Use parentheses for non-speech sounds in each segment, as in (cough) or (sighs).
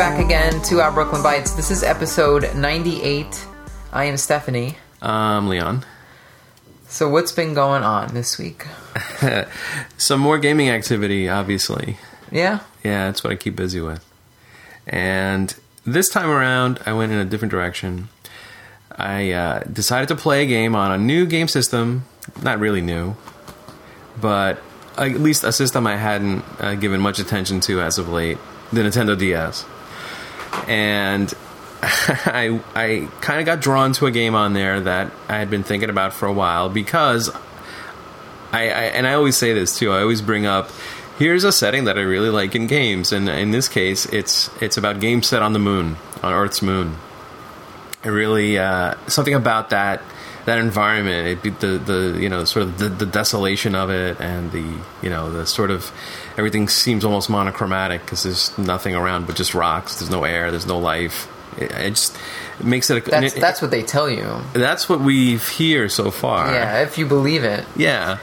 back again to our Brooklyn Bites. This is episode 98. I am Stephanie. I'm um, Leon. So, what's been going on this week? (laughs) Some more gaming activity, obviously. Yeah? Yeah, that's what I keep busy with. And this time around, I went in a different direction. I uh, decided to play a game on a new game system. Not really new, but at least a system I hadn't uh, given much attention to as of late the Nintendo DS. And (laughs) I, I kind of got drawn to a game on there that I had been thinking about for a while because I, I and I always say this too. I always bring up here's a setting that I really like in games, and in this case, it's it's about games set on the moon, on Earth's moon. It really uh, something about that that environment, it, the the you know sort of the, the desolation of it, and the you know the sort of everything seems almost monochromatic because there's nothing around but just rocks. There's no air. There's no life. It, it just it makes it. A, That's, it- that's what they tell you. that's what we hear so far. Yeah, if you believe it. Yeah.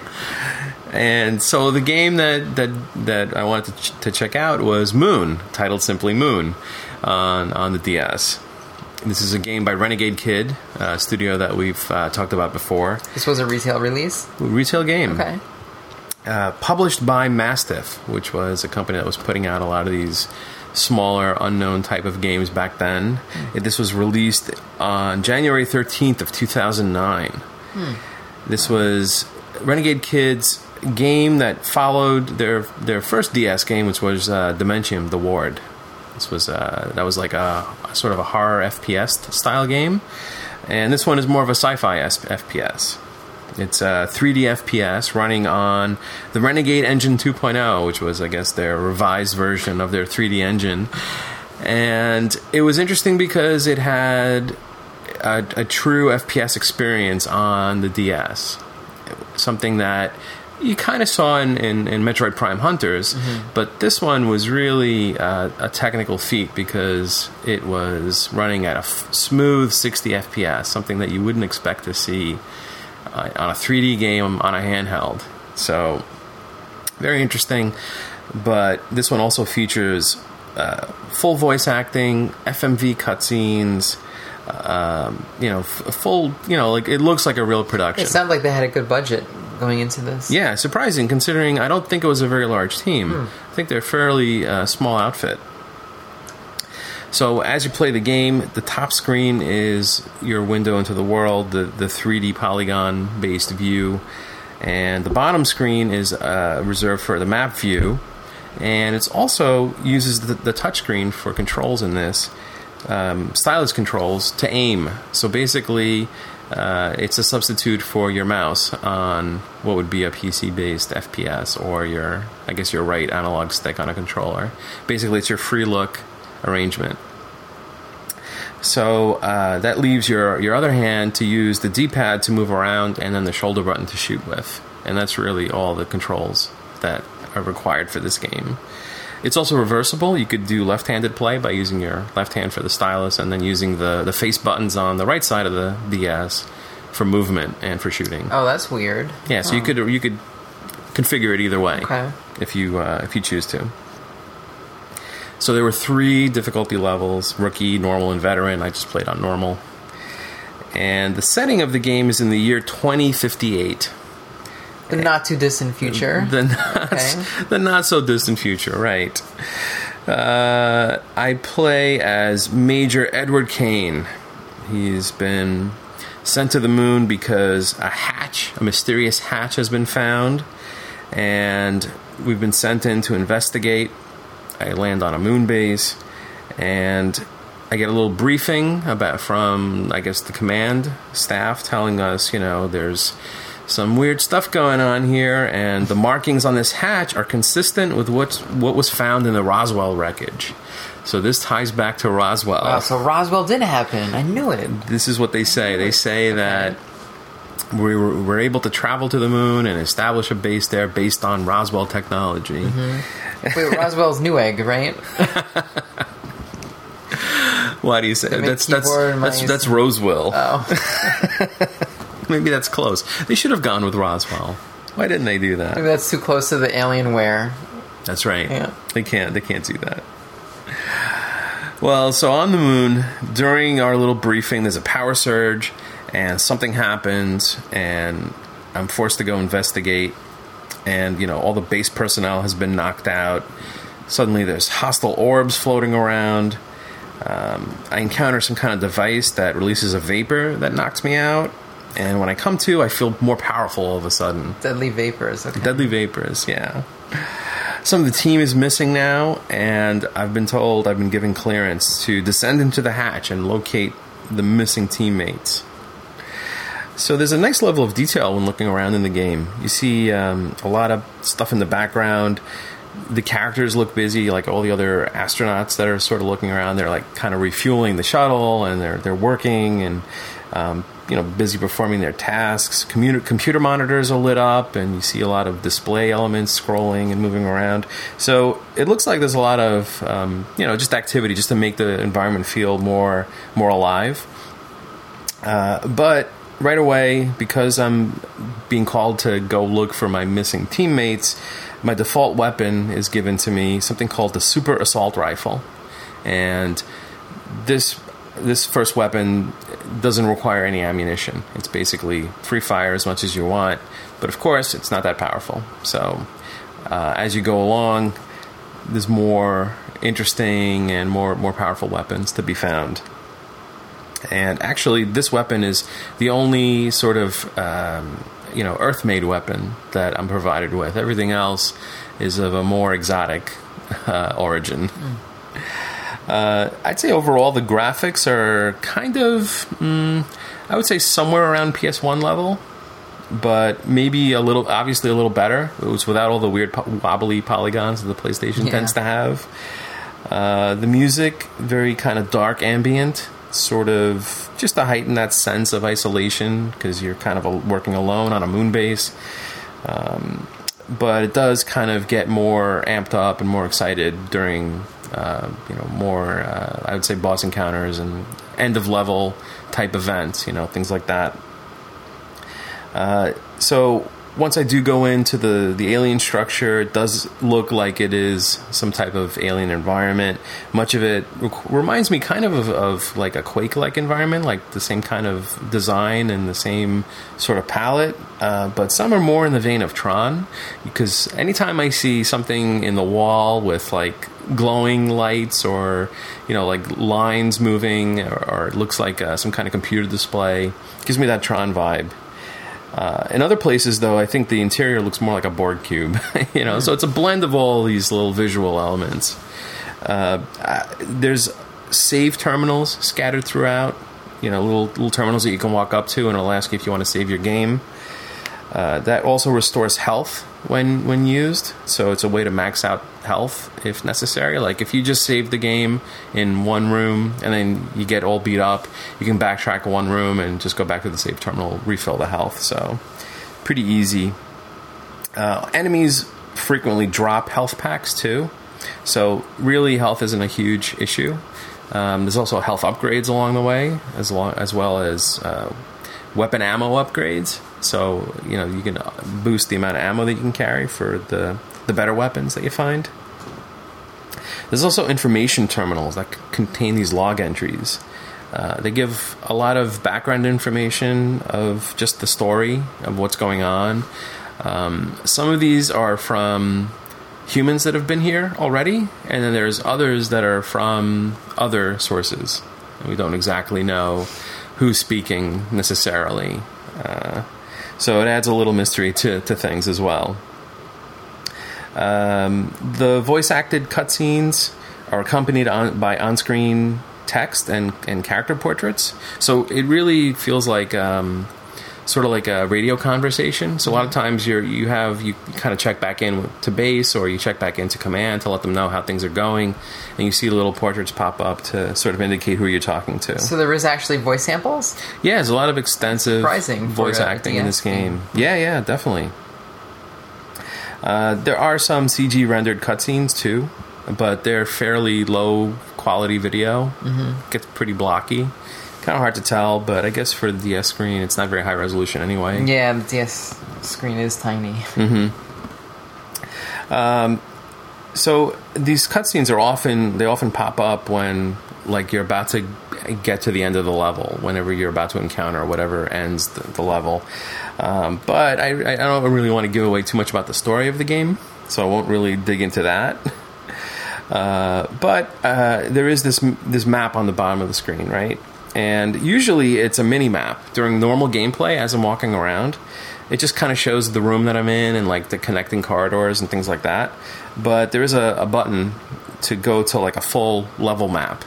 And so the game that that that I wanted to, ch- to check out was Moon, titled simply Moon, on on the DS. This is a game by Renegade Kid, a studio that we've uh, talked about before. This was a retail release. Retail game, Okay. uh, published by Mastiff, which was a company that was putting out a lot of these smaller, unknown type of games back then. This was released on January 13th of 2009. This was Renegade Kids game that followed their their first DS game, which was uh, Dementium: The Ward. This was uh, that was like a, sort of a horror FPS style game, and this one is more of a sci-fi FPS. It's a 3D FPS running on the Renegade Engine 2.0, which was, I guess, their revised version of their 3D engine. And it was interesting because it had a, a true FPS experience on the DS. Something that you kind of saw in, in, in Metroid Prime Hunters, but this one was really uh, a technical feat because it was running at a f- smooth 60 FPS, something that you wouldn't expect to see uh, on a 3D game on a handheld. So, very interesting. But this one also features uh, full voice acting, FMV cutscenes. Um, you know, f- full. You know, like it looks like a real production. It sounded like they had a good budget going into this. Yeah, surprising considering I don't think it was a very large team. I think they're a fairly uh, small outfit. So as you play the game, the top screen is your window into the world, the, the 3D polygon based view, and the bottom screen is uh, reserved for the map view. And it's also uses the, the touchscreen for controls in this, um, stylus controls to aim. So basically, uh, it's a substitute for your mouse on what would be a PC-based FPS or your, I guess, your right analog stick on a controller. Basically, it's your free look arrangement. So uh, that leaves your your other hand to use the D-pad to move around, and then the shoulder button to shoot with, and that's really all the controls that are required for this game. It's also reversible. You could do left-handed play by using your left hand for the stylus, and then using the the face buttons on the right side of the DS for movement and for shooting. Oh, that's weird. Yeah, so you could you could configure it either way Okay. if you uh, if you choose to. So there were three difficulty levels: rookie, normal, and veteran. I just played on normal. And the setting of the game is in the year 2058. The not too distant future. (laughs) The not, Okay. (laughs) the not so distant future, right? Uh, I play as Major Edward Kane. He's been sent to the moon because a hatch, a mysterious hatch, has been found, and we've been sent in to investigate. I land on a moon base, and I get a little briefing about from I guess the command staff telling us, you know, there's some weird stuff going on here, and the markings on this hatch are consistent with what what was found in the Roswell wreckage. So this ties back to Roswell. Oh, so Roswell didn't happen. I knew it. This is what they say. They say that we were, we're able to travel to the moon and establish a base there based on Roswell technology. Mm-hmm. Wait, Rosewill's Newegg, right? (laughs) Why do you say that's that's that's that's Roswell? Oh, (laughs) (laughs) (laughs) Maybe that's close. They should have gone with Roswell. Why didn't they do that? maybe that's too close to the Alienware. That's right. Yeah. They can't. They can't do that. Well, so on the moon, during our little briefing, there's a power surge, and something happens, and I'm forced to go investigate. And, you know, all the base personnel has been knocked out. Suddenly, there's hostile orbs floating around. Um, I encounter some kind of device that releases a vapor that knocks me out. And when I come to, I feel more powerful all of a sudden. Deadly vapors. Okay. Deadly vapors, yeah. Some of the team is missing now, and I've been told I've been given clearance to descend into the hatch and locate the missing teammates. So there's a nice level of detail when looking around in the game. You see um, a lot of stuff in the background. The characters look busy, like all the other astronauts that are sort of looking around. They're like kind of refueling the shuttle, and they're they're working and um, you know busy performing their tasks. Commuter, computer monitors are lit up, and you see a lot of display elements scrolling and moving around. So it looks like there's a lot of um, you know just activity just to make the environment feel more more alive. Uh, but right away, because I'm being called to go look for my missing teammates, my default weapon is given to me something called the Super Assault Rifle, and this this first weapon doesn't require any ammunition. It's basically free fire as much as you want, but of course, it's not that powerful. So, uh, as you go along, there's more interesting and more more powerful weapons to be found. And actually, this weapon is the only sort of um, you know earth-made weapon that I'm provided with. Everything else is of a more exotic (laughs) uh, origin. Mm. Uh, I'd say overall the graphics are kind of, mm, I would say somewhere around PS1 level, but maybe a little, obviously a little better. It was without all the weird po- wobbly polygons that the PlayStation yeah. tends to have. Uh, the music, very kind of dark ambient, sort of just to heighten that sense of isolation because you're kind of working alone on a moon base. Um, but it does kind of get more amped up and more excited during uh, you know more uh, I would say boss encounters and end of level type events, you know things like that. Uh, so once I do go into the the alien structure, it does look like it is some type of alien environment. Much of it reminds me kind of of, of like a Quake like environment, like the same kind of design and the same sort of palette. Uh, but some are more in the vein of Tron, because anytime I see something in the wall with like glowing lights or you know like lines moving or, or it looks like uh, some kind of computer display, gives me that Tron vibe. Uh, in other places, though, I think the interior looks more like a Borg cube. (laughs) you know, so it's a blend of all these little visual elements. Uh, there's save terminals scattered throughout. You know, little little terminals that you can walk up to, and it'll ask you if you want to save your game. Uh, that also restores health when when used, so it's a way to max out health if necessary. Like if you just save the game in one room and then you get all beat up, you can backtrack one room and just go back to the save terminal, refill the health. So pretty easy. Uh, enemies frequently drop health packs too, so really health isn't a huge issue. Um, there's also health upgrades along the way, as long as well as uh, weapon ammo upgrades. So you know you can boost the amount of ammo that you can carry for the the better weapons that you find. There's also information terminals that contain these log entries. Uh, they give a lot of background information of just the story of what's going on. Um, some of these are from humans that have been here already, and then there's others that are from other sources. We don't exactly know who's speaking necessarily. Uh, so it adds a little mystery to, to things as well. Um, the voice acted cutscenes are accompanied on, by on screen text and, and character portraits. So it really feels like um, sort of like a radio conversation. So a lot of times you're you have you kind of check back in to base or you check back into command to let them know how things are going, and you see little portraits pop up to sort of indicate who you're talking to. So there is actually voice samples. Yeah, there's a lot of extensive Surprising voice acting in this game. game. Yeah, yeah, definitely. Uh, there are some CG rendered cutscenes too, but they're fairly low quality video. Mm-hmm. Gets pretty blocky kind of hard to tell, but I guess for the DS screen, it's not very high resolution anyway. Yeah, the DS screen is tiny. Mm-hmm. Um, so these cutscenes are often they often pop up when like you're about to get to the end of the level whenever you're about to encounter whatever ends the, the level. Um, but I, I don't really want to give away too much about the story of the game, so I won't really dig into that. (laughs) Uh, but uh, there is this this map on the bottom of the screen, right? And usually it's a mini map during normal gameplay as I'm walking around. It just kind of shows the room that I'm in and like the connecting corridors and things like that. But there is a, a button to go to like a full level map.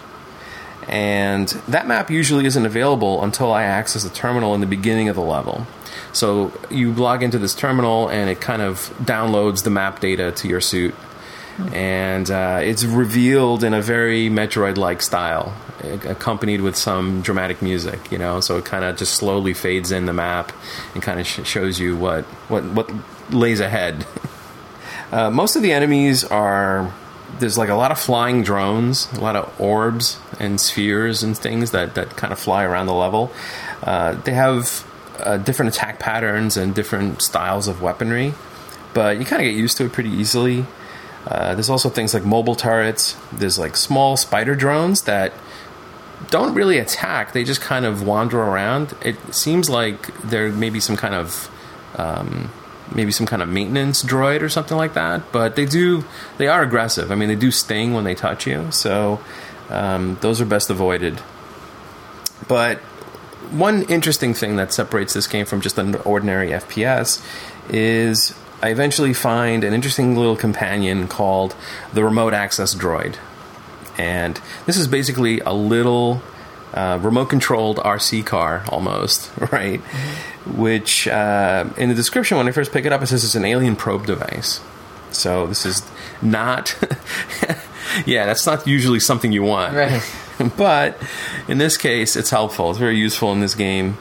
And that map usually isn't available until I access the terminal in the beginning of the level. So you log into this terminal and it kind of downloads the map data to your suit and uh, it's revealed in a very Metroid-like style, accompanied with some dramatic music. You know, so it kind of just slowly fades in the map and kind of sh- shows you what what what lays ahead. (laughs) Uh, most of the enemies are there's like a lot of flying drones, a lot of orbs and spheres and things that that kind of fly around the level. Uh, they have uh, different attack patterns and different styles of weaponry, but you kind of get used to it pretty easily. Uh, there's also things like mobile turrets. There's like small spider drones that don't really attack. They just kind of wander around. It seems like there may be some kind of um, maybe some kind of maintenance droid or something like that. But they do they are aggressive. I mean, they do sting when they touch you. So um, those are best avoided. But one interesting thing that separates this game from just an ordinary FPS is I eventually find an interesting little companion called the Remote Access Droid. And this is basically a little uh, remote controlled RC car almost, (laughs) right? Mm-hmm. Which, uh, in the description, when I first pick it up, it says it's an alien probe device. So this is not, (laughs) yeah, that's not usually something you want. Right. (laughs) but in this case, it's helpful. It's very useful in this game.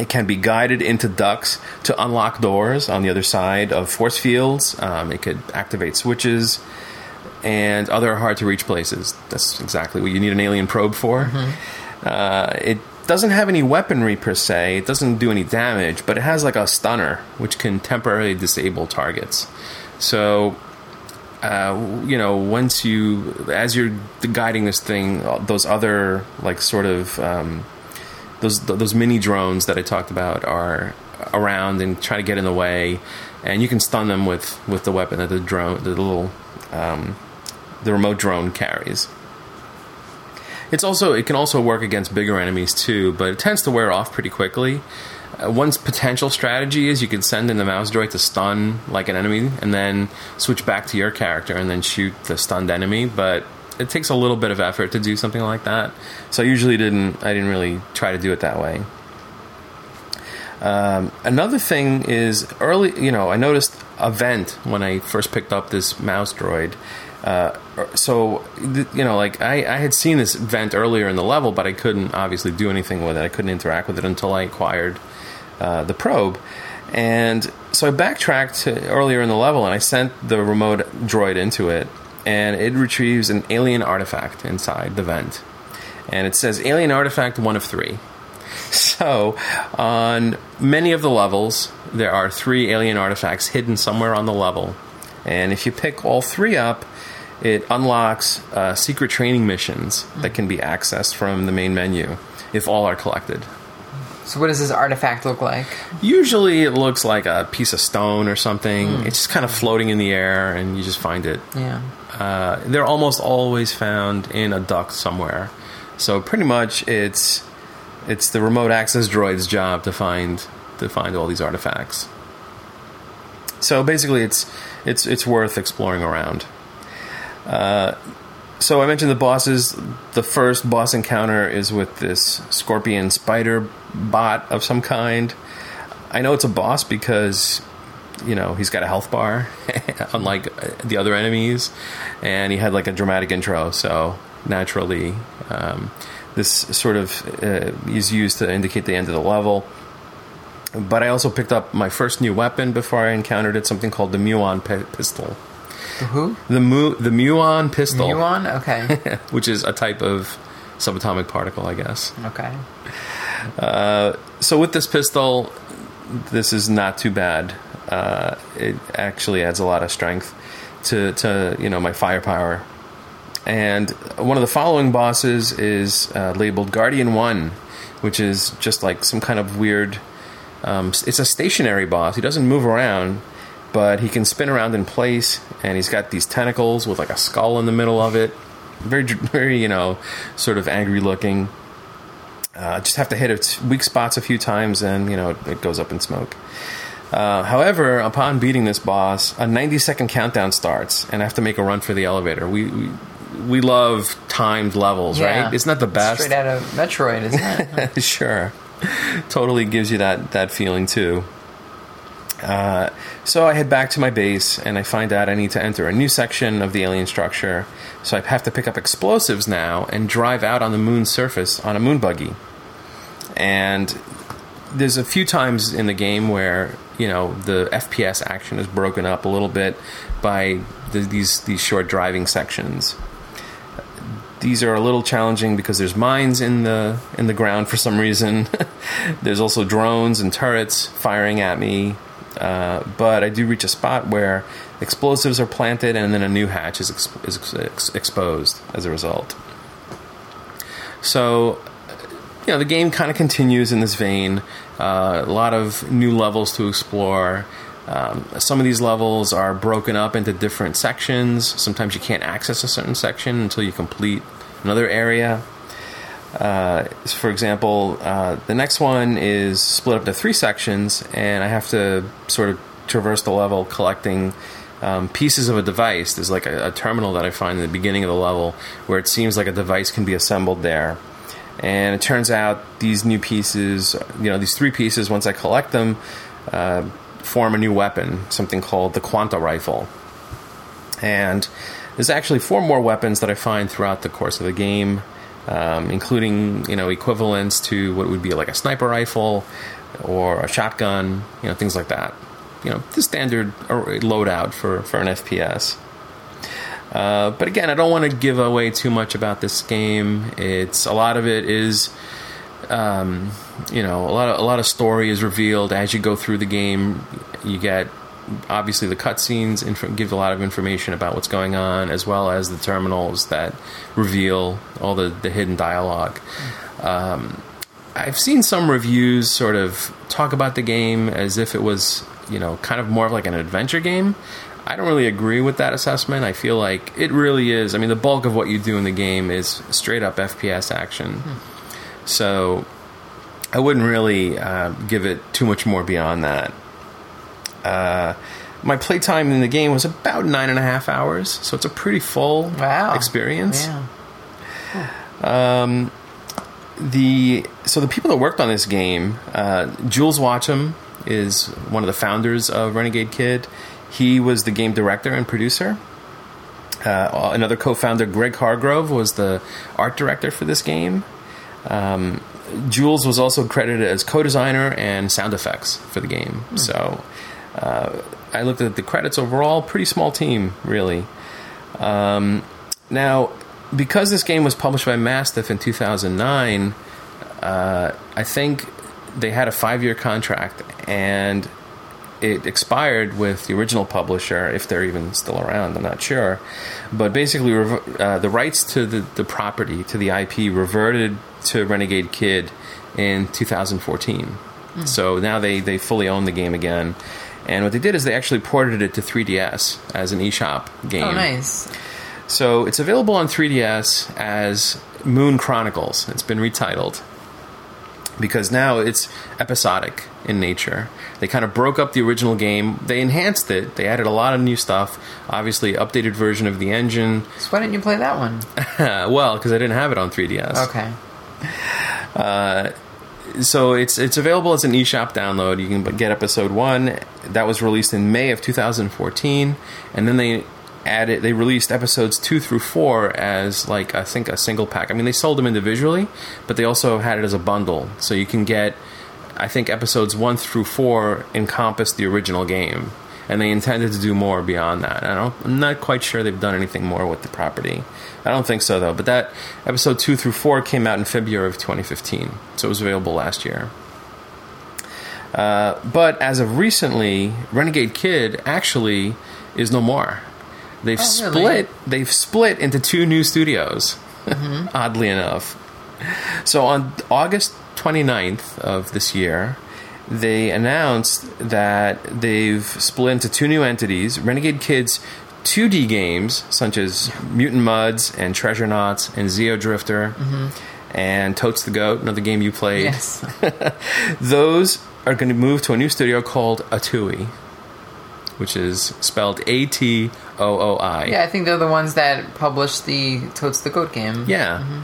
It can be guided into ducts to unlock doors on the other side of force fields. Um, it could activate switches and other hard to reach places. That's exactly what you need an alien probe for. Mm-hmm. Uh, it doesn't have any weaponry per se, it doesn't do any damage, but it has like a stunner, which can temporarily disable targets. So, uh, you know, once you, as you're guiding this thing, those other, like, sort of. Um, those those mini drones that I talked about are around and try to get in the way, and you can stun them with, with the weapon that the drone, the little, um, the remote drone carries. It's also it can also work against bigger enemies too, but it tends to wear off pretty quickly. Uh, one's potential strategy is you can send in the mouse droid to stun like an enemy, and then switch back to your character and then shoot the stunned enemy. But it takes a little bit of effort to do something like that. So I usually didn't I didn't really try to do it that way. Um, another thing is early. You know, I noticed a vent when I first picked up this mouse droid. Uh, so you know, like I, I had seen this vent earlier in the level, but I couldn't obviously do anything with it. I couldn't interact with it until I acquired uh, the probe. And so I backtracked earlier in the level and I sent the remote droid into it and it retrieves an alien artifact inside the vent. And it says alien artifact one of three. (laughs) So, on many of the levels, there are three alien artifacts hidden somewhere on the level. And if you pick all three up, it unlocks uh, secret training missions that can be accessed from the main menu if all are collected. So, what does this artifact look like? Usually, it looks like a piece of stone or something. Mm. It's just kind of floating in the air, and you just find it. Yeah. Uh, they're almost always found in a duct somewhere. So pretty much, it's it's the remote access droid's job to find to find all these artifacts. So basically, it's it's it's worth exploring around. Uh, so I mentioned the bosses. The first boss encounter is with this scorpion spider bot of some kind. I know it's a boss because you know he's got a health bar, (laughs) unlike the other enemies, and he had like a dramatic intro. So naturally, um, this sort of uh, is used to indicate the end of the level. But I also picked up my first new weapon before I encountered it, something called the Muon p- pistol. The who? The mu the muon pistol. Muon, okay. (laughs) which is a type of subatomic particle, I guess. Okay. Uh, so with this pistol, this is not too bad. Uh, it actually adds a lot of strength to, to you know my firepower. And one of the following bosses is uh, labeled Guardian One, which is just like some kind of weird. Um, it's a stationary boss. He doesn't move around, but he can spin around in place, and he's got these tentacles with like a skull in the middle of it. Very, (laughs) very, you know, sort of angry looking. Uh, just have to hit its weak spots a few times, and you know it goes up in smoke. Uh, however, upon beating this boss, a 90 second countdown starts, and I have to make a run for the elevator. We we, we love timed levels, Yeah. right? It's not the best. Straight out of Metroid, isn't it? (laughs) sure. totally gives you that, that feeling too. Uh, so I head back to my base and I find out I need to enter a new section of the alien structure. So I have to pick up explosives now and drive out on the moon's surface on a moon buggy. And there's a few times in the game where you know the FPS action is broken up a little bit by the, these these short driving sections. These are a little challenging because there's mines in the in the ground for some reason. (laughs) there's also drones and turrets firing at me, uh, but I do reach a spot where explosives are planted and then a new hatch is, ex- is ex- exposed as a result. So you know, the game kind of continues in this vein. Uh, a lot of new levels to explore. Um, some of these levels are broken up into different sections. Sometimes you can't access a certain section until you complete another area. Uh, for example, uh, the next one is split up into three sections, and I have to sort of traverse the level collecting um, pieces of a device. There's like a, a terminal that I find in the beginning of the level where it seems like a device can be assembled there. And it turns out these new pieces, you know, these three pieces, once I collect them, uh, form a new weapon, something called the Quanta Rifle. And there's actually four more weapons that I find throughout the course of the game, um, including, you know, equivalents to what would be like a sniper rifle or a shotgun, you know, things like that. You know, the standard loadout for, for an FPS. Uh, but again, I don't want to give away too much about this game. It's a lot of it is, um, you know, a lot of a lot of story is revealed as you go through the game. You get obviously the cutscenes inf- give a lot of information about what's going on, as well as the terminals that reveal all the the hidden dialogue. Um, I've seen some reviews sort of talk about the game as if it was, you know, kind of more of like an adventure game. I don't really agree with that assessment. I feel like it really is. I mean, the bulk of what you do in the game is straight up FPS action. So I wouldn't really uh, give it too much more beyond that. Uh, my playtime in the game was about nine and a half hours, so it's a pretty full Wow. experience. Yeah. the so the people that worked on this game, uh, Jools Watsham is one of the founders of Renegade Kid. He was the game director and producer. Uh, another co-founder, Greg Hargrove, was the art director for this game. Um, Jools was also credited as co-designer and sound effects for the game. So uh, I looked at the credits overall, pretty small team, really. Um, now, because this game was published by Mastiff in 2009, uh, I think they had a five year contract and it expired with the original publisher, if they're even still around, I'm not sure. But basically, uh, the rights to the, the property, to the IP, reverted to Renegade Kid in 2014. So now they, they fully own the game again. And what they did is they actually ported it to 3DS as an eShop game. Oh, nice. So it's available on 3DS as Moon Chronicles. It's been retitled because now it's episodic in nature. They kind of broke up the original game. They enhanced it. They added a lot of new stuff. Obviously, updated version of the engine. So why didn't you play that one? (laughs) well, because I didn't have it on 3DS. Okay. Uh, so it's it's available as an eShop download. You can get episode one. That was released in May of 2014, and then they added they released episodes two through four as like I think a single pack. I mean they sold them individually, but they also had it as a bundle, so you can get. I think episodes one through four encompass the original game, and they intended to do more beyond that. I don't, I'm not quite sure they've done anything more with the property. I don't think so though. But that episode two through four came out in February of 2015, so it was available last year. Uh, but as of recently, Renegade Kid actually is no more. They've Oh, really? split. They've split into two new studios. (laughs) Oddly enough, so on August 29th of this year, they announced that they've split into two new entities: Renegade Kids. 2D games such as Mutant Mudds and Treasurenauts and Xeodrifter mm-hmm. and Totes the Goat, another game you played. Yes. (laughs) Those are going to move to a new studio called Atooi, which is spelled A T O O I. Yeah, I think they're the ones that published the Totes the Goat game. Yeah.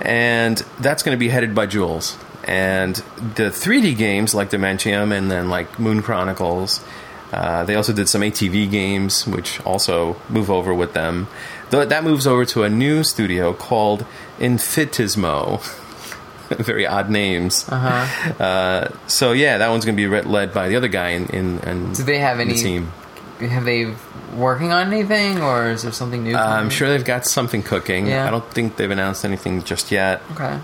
And that's going to be headed by Jools. And the 3D games like Dementium and then like Moon Chronicles, uh, they also did some ATV games, which also move over with them. Th- that moves over to a new studio called Infitizmo. (laughs) Very odd names. Uh-huh. Uh, so yeah, that one's going to be re- led by the other guy in, in, in Do they have any? the team. Have they working on anything, or is there something new? Uh, I'm sure they've got something cooking. Yeah. I don't think they've announced anything just yet. Okay.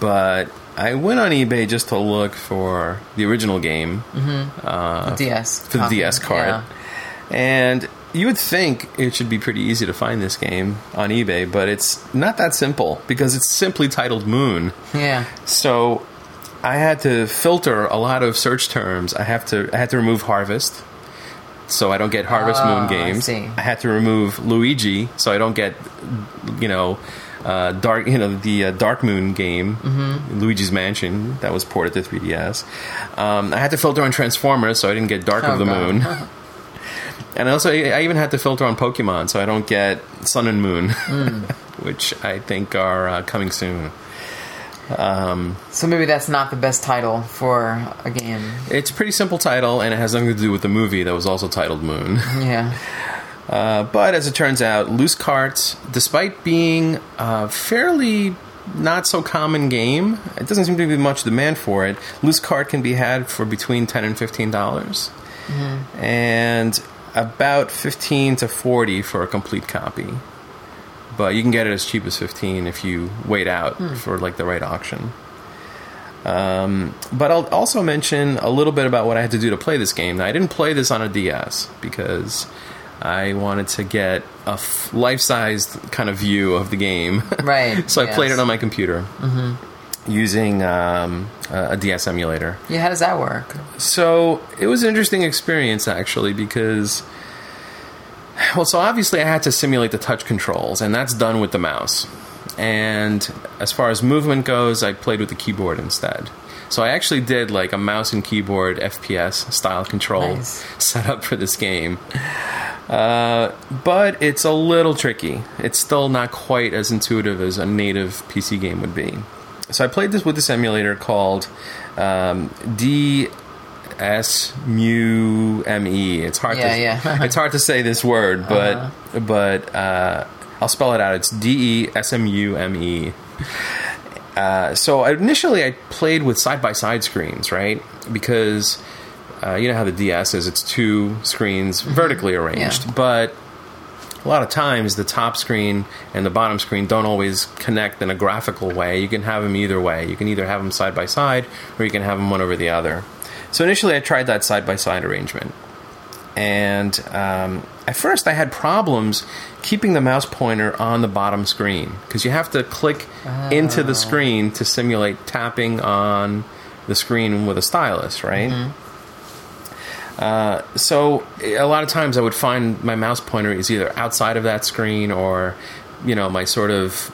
but I went on eBay just to look for the original game The DS. for the. DS card, Yeah. and you would think it should be pretty easy to find this game on eBay, but it's not that simple because it's simply titled Moon. Yeah. So I had to filter a lot of search terms. I have to I had to remove Harvest. So I don't get Harvest Oh, Moon I games. see. had to remove Luigi, so I don't get, you know, uh, dark, you know, the uh, Dark Moon game, Mm-hmm. Luigi's Mansion, that was ported to 3DS. Um, I had to filter on Transformers, so I didn't get Dark Oh, of the God. Moon. (laughs) (laughs) And also, I even had to filter on Pokemon, so I don't get Sun and Moon, Hmm. (laughs) which I think are uh, coming soon. So maybe that's not the best title for a game. It's a pretty simple title, and it has nothing to do with the movie that was also titled Moon. (laughs) Yeah. Uh, but as it turns out, Loose Carts, despite being a fairly not so common game, it doesn't seem to be much demand for it. Loose Cart can be had for between ten and fifteen dollars, and about fifteen to forty for a complete copy. But you can get it as cheap as fifteen if you wait out for like the right auction. Um, but I'll also mention a little bit about what I had to do to play this game. Now, I didn't play this on a DS because I wanted to get a f- life-sized kind of view of the game. (laughs) Right, so I played it on my computer using um, a a DS emulator. Yeah. How does that work? So it was an interesting experience actually because, (sighs) well, so obviously I had to simulate the touch controls, and that's done with the mouse. And as far as movement goes, I played with the keyboard instead. So I actually did like a mouse and keyboard FPS style control Nice. (laughs) setup for this game. Uh, but it's a little tricky. It's still not quite as intuitive as a native PC game would be. So I played this with this emulator called um, D S mu M E. It's hard Yeah, to yeah. (laughs) it's hard to say this word, but Uh-huh. but uh, I'll spell it out. It's D E S M U M E. Uh, so initially, I played with side by side screens, right? Because uh, you know how the DS is; it's two screens vertically arranged, Mm-hmm. Yeah. but a lot of times the top screen and the bottom screen don't always connect in a graphical way. You can have them either way. You can either have them side by side or you can have them one over the other. So initially I tried that side by side arrangement. And um, at first I had problems keeping the mouse pointer on the bottom screen because you have to click into the screen to simulate tapping on the screen with a stylus, right? Uh, so a lot of times I would find my mouse pointer is either outside of that screen or you know my sort of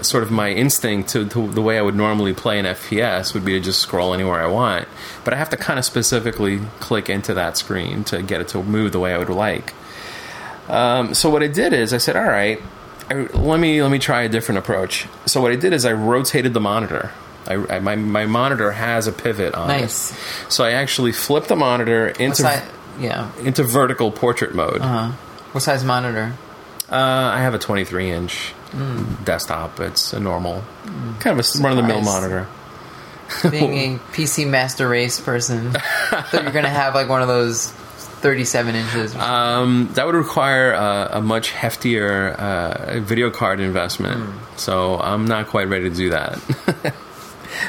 sort of my instinct to, to the way I would normally play an FPS would be to just scroll anywhere I want but I have to kind of specifically click into that screen to get it to move the way I would like um, so what I did is I said all right I, let me let me try a different approach so what I did is I rotated the monitor I, I, my, my monitor has a pivot on Nice. it. So I actually flipped the monitor into? Yeah. into vertical portrait mode. Uh, Uh, what size monitor? I have a 23 inch desktop. It's a normal, kind of a run of the mill monitor. (laughs) Being a PC master race person, thought you're gonna have like one of those thirty-seven inches. Um, that would require uh, a much heftier uh, video card investment. So I'm not quite ready to do that. (laughs)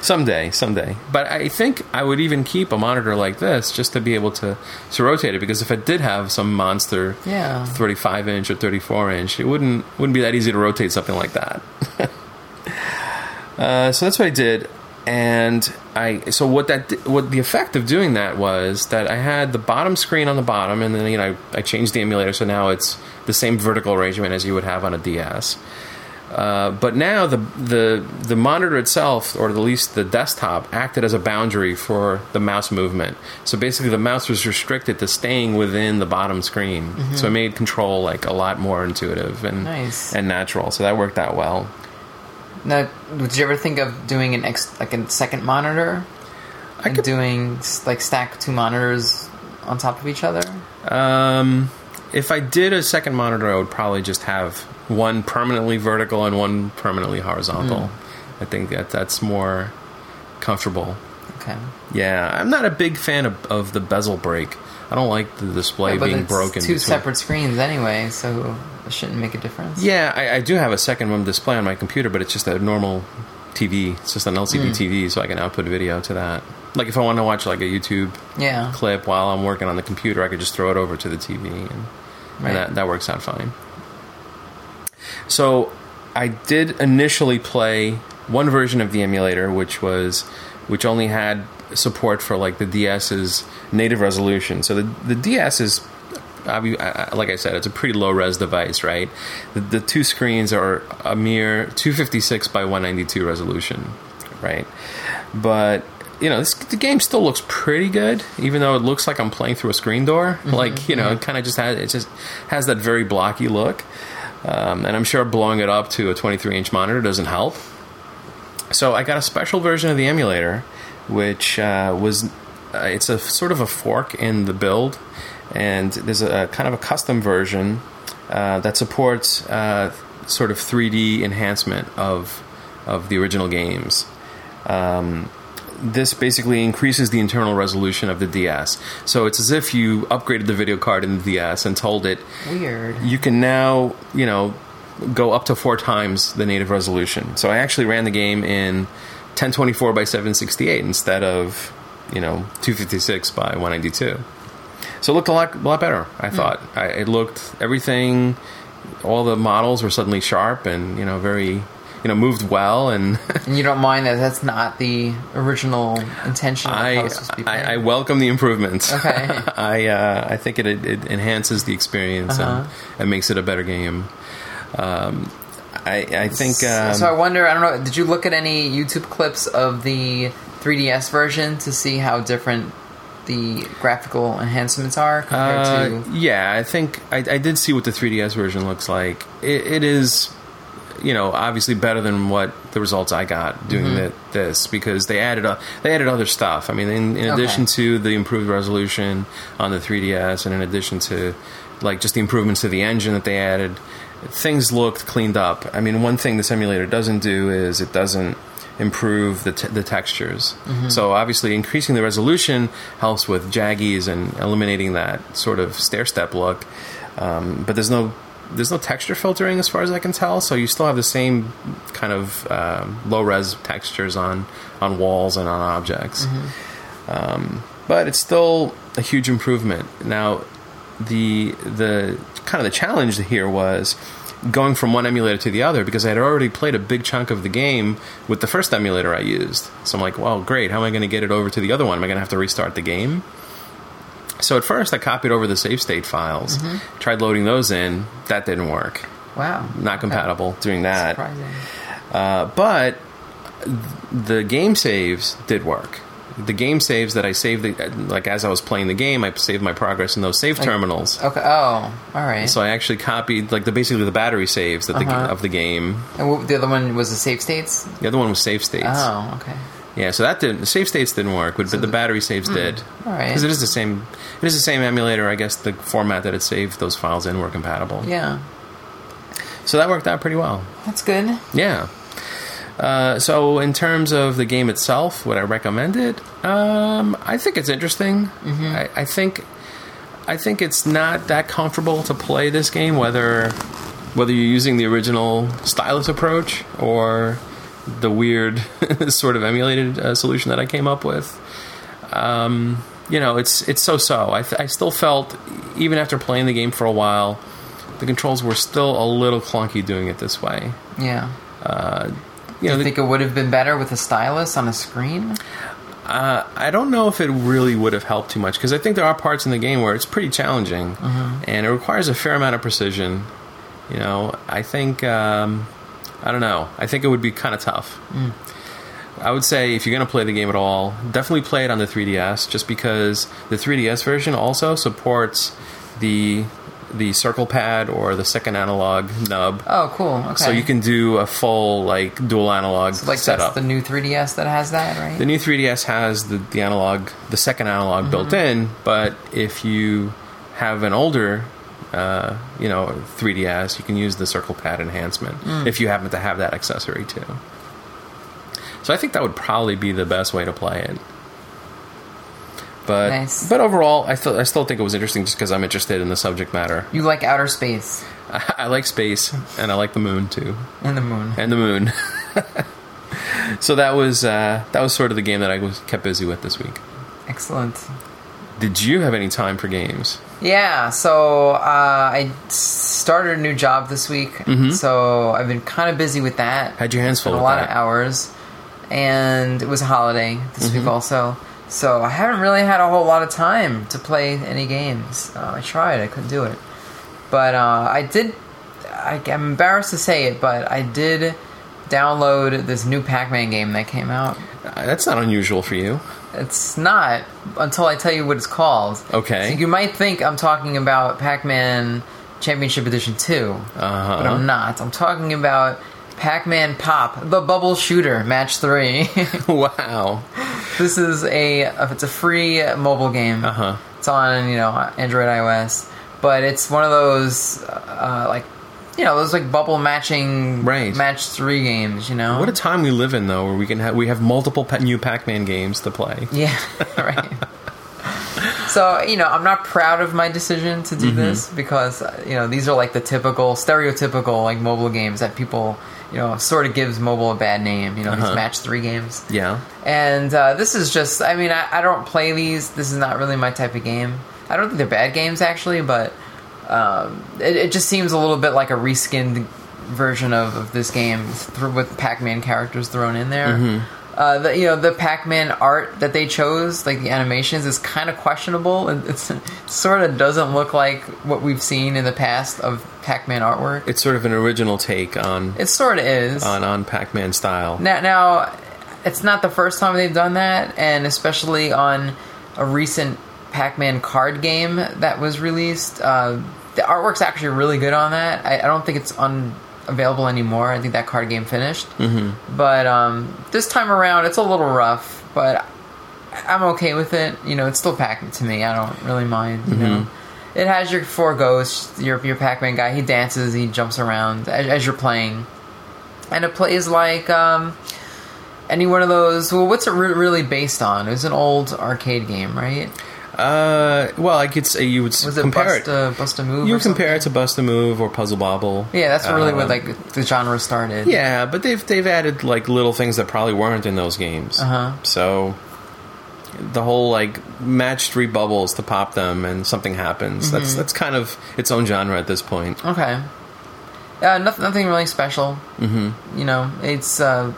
someday, someday. But I think I would even keep a monitor like this just to be able to to rotate it because if it did have some monster Yeah. 35 inch or 34 inch, it wouldn't wouldn't be that easy to rotate something like that. (laughs) uh, so that's what I did, and I so what that what the effect of doing that was that I had the bottom screen on the bottom, and then you know I, I changed the emulator so now it's the same vertical arrangement as you would have on a DS. Uh, but now the the the monitor itself, or at least the desktop, acted as a boundary for the mouse movement. So basically, the mouse was restricted to staying within the bottom screen. So it made control like a lot more intuitive and Nice. and natural. So that worked out well. Now, would you ever think of doing an ex- like a second monitor? I and could- doing like stack two monitors on top of each other. Um, if I did a second monitor, I would probably just have one permanently vertical and one permanently horizontal. I think that that's more comfortable. Okay. Yeah, I'm not a big fan of, of the bezel break. I don't like the display Yeah, but being it's broken. two between- separate screens anyway, so it shouldn't make a difference. Yeah, I, I do have a second one display on my computer, but it's just a normal TV. It's just an LCD Hmm. TV, so I can output video to that. Like if I want to watch like a YouTube Yeah. clip while I'm working on the computer, I could just throw it over to the TV, and, Right. and that that works out fine. So I did initially play one version of the emulator, which was which only had support for like the DS's native resolution. So the the DS is. Like I said, it's a pretty low res device, right? The, the two screens are a mere 256 by 192 resolution, right? But you know, this, the game still looks pretty good, even though it looks like I'm playing through a screen door. Mm-hmm. Like you know, mm-hmm. it kind of just has it just has that very blocky look, um, and I'm sure blowing it up to a 23 inch monitor doesn't help. So I got a special version of the emulator, which uh, was uh, it's a sort of a fork in the build, and there's a, kind of a custom version uh, that supports uh, sort of 3D enhancement of of the original games. Um, this basically increases the internal resolution of the DS. So it's as if you upgraded the video card in the DS and told it Weird. you can now, you know, go up to four times the native resolution. So I actually ran the game in 1024 by 768 instead of, you know, 256 by 192. So it looked a lot, a lot better. I hmm. thought I, it looked everything. All the models were suddenly sharp and you know very, you know, moved well and. (laughs) And you don't mind that that's not the original intention of I, it's supposed to be I, I welcome the improvements. Okay. (laughs) I uh, I think it, it enhances the experience Uh-huh. and, and makes it a better game. Um, I I think um, so I wonder. I don't know. Did you look at any YouTube clips of the 3DS version to see how different the graphical enhancements are compared uh, to? yeah, I think I, I did see what the 3DS version looks like. It, it is, you know, obviously better than what the results I got doing Mm-hmm. thi- this because they added uh, they added other stuff. I mean, in, in addition Okay. to the improved resolution on the 3DS, and in addition to like just the improvements to the engine that they added, things looked cleaned up. I mean, one thing this emulator doesn't do is it doesn't improve the, t- the textures. So obviously, increasing the resolution helps with jaggies and eliminating that sort of stair step look. Um, but there's no there's no texture filtering as far as I can tell. So you still have the same kind of um, low res textures on on walls and on objects. Um, but it's still a huge improvement. Now, the the kind of the challenge here was going from one emulator to the other because I had already played a big chunk of the game with the first emulator I used. So I'm like, well, great. How am I going to get it over to the other one? Am I going to have to restart the game? So at first, I copied over the save state files, tried loading those in. That didn't work. Wow, Not compatible doing that. Surprising. Uh, but the game saves did work. The game saves that I saved, the, like as I was playing the game, I saved my progress in those save terminals. Okay. Oh, all right. So I actually copied like the basically the battery saves that Uh-huh. of the game. and what, the other one was the save states. The other one was save states. Oh, okay. Yeah, so that didn't the save states didn't work, but, but the battery saves did. All right. Because it is the same. It is the same emulator. I guess the format that it saved those files in were compatible. Yeah, So that worked out pretty well. that's good. Yeah. Uh, so in terms of the game itself, would I recommend it? Um, I think it's interesting. I, I think I think it's not that comfortable to play this game, whether whether you're using the original stylus approach or the weird (laughs) sort of emulated uh, solution that I came up with. Um, you know, it's it's so so. I, th- I still felt even after playing the game for a while, the controls were still a little clunky doing it this way. Yeah. You know, I the- think it would have been better with a stylus on a screen. Uh, I don't know if it really would have helped too much because I think there are parts in the game where it's pretty challenging and it requires a fair amount of precision. You know, I think um, I don't know. I think it would be kind of tough. Hmm. I would say if you're going to play the game at all, definitely play it on the 3DS, just because the 3DS version also supports the the circle pad or the second analog nub. Oh, cool. Okay. So you can do a full like dual analog like setup. that's the new 3DS that has that, right? The new 3DS has the, the analog, the second analog built mm-hmm. in, but if you have an older, uh, you know, 3DS, you can use the circle pad enhancement if you happen to have that accessory too. So I think that would probably be the best way to play it. But Nice. but overall, I still I still think it was interesting just because I'm interested in the subject matter. you like outer space I, (laughs) I like space and I like the moon too, and the moon. and the moon. (laughs) so that was uh, that was sort of the game that I was kept busy with this week. Excellent. Did you have any time for games? Yeah, so uh, I started a new job this week, so I've been kind of busy with that. Mm-hmm. Had your hands full a lot that. of hours, and it was a holiday this Mm-hmm. week also. So I haven't really had a whole lot of time to play any games. Uh, I tried, I couldn't do it, but uh, I did. I, I'm embarrassed to say it, but I did download this new Pac-Man game that came out. Uh, That's not unusual for you. It's not until I tell you what it's called. Okay. So you might think I'm talking about Pac-Man Championship Edition 2, Uh-huh. but I'm not. I'm talking about Pac-Man Pop, the Bubble Shooter Match 3. (laughs) wow. this is a it's a free mobile game. Uh-huh. It's on, you know, Android iOS, but it's one of those uh, like you know, those like bubble matching Right. match 3 games, you know. What a time we live in, though, where we can have we have multiple new Pac-Man games to play. Yeah, (laughs) right. so you know, I'm not proud of my decision to do Mm-hmm. this because uh, you know these are like the typical, stereotypical like mobile games that people you know sort of gives mobile a bad name. You know, Uh-huh. these match three games. Yeah. And uh, this is just, I mean, I, I don't play these. This is not really my type of game. I don't think they're bad games actually, but um, it, it just seems a little bit like a reskinned version of, of this game th- with Pac-Man characters thrown in there. Mm-hmm. Uh, the, you know, the Pac-Man art that they chose, like the animations, is kind of questionable, and it's it sort of doesn't look like what we've seen in the past of Pac-Man artwork. It's sort of an original take on It sort of is. on, on Pac-Man style. Now, now, it's not the first time they've done that, and especially on a recent Pac-Man card game that was released. Uh, the artwork's actually really good on that. I, I don't think it's unavailable anymore. I think that card game finished. Mm-hmm. But um, this time around, it's a little rough, but I'm okay with it. You know, it's still Pac Man to me. I don't really mind. You know, it has your four ghosts. Your your Pac-Man guy. He dances. He jumps around as, as you're playing, and it plays like um, any one of those. Well, what's it re- really based on? It was an old arcade game, right? Uh, well, I could say you would Was it compare Bust it. a, Bust a Move? You compare it to Bust a Move or Puzzle Bobble. Yeah, that's really where Um, like the genre started. Yeah, but they've they've added like little things that probably weren't in those games. Uh-huh. So the whole like match three bubbles to pop them and something happens. Mm-hmm. That's that's kind of its own genre at this point. Okay. Uh, nothing, nothing really special. Mm-hmm. You know, it's uh,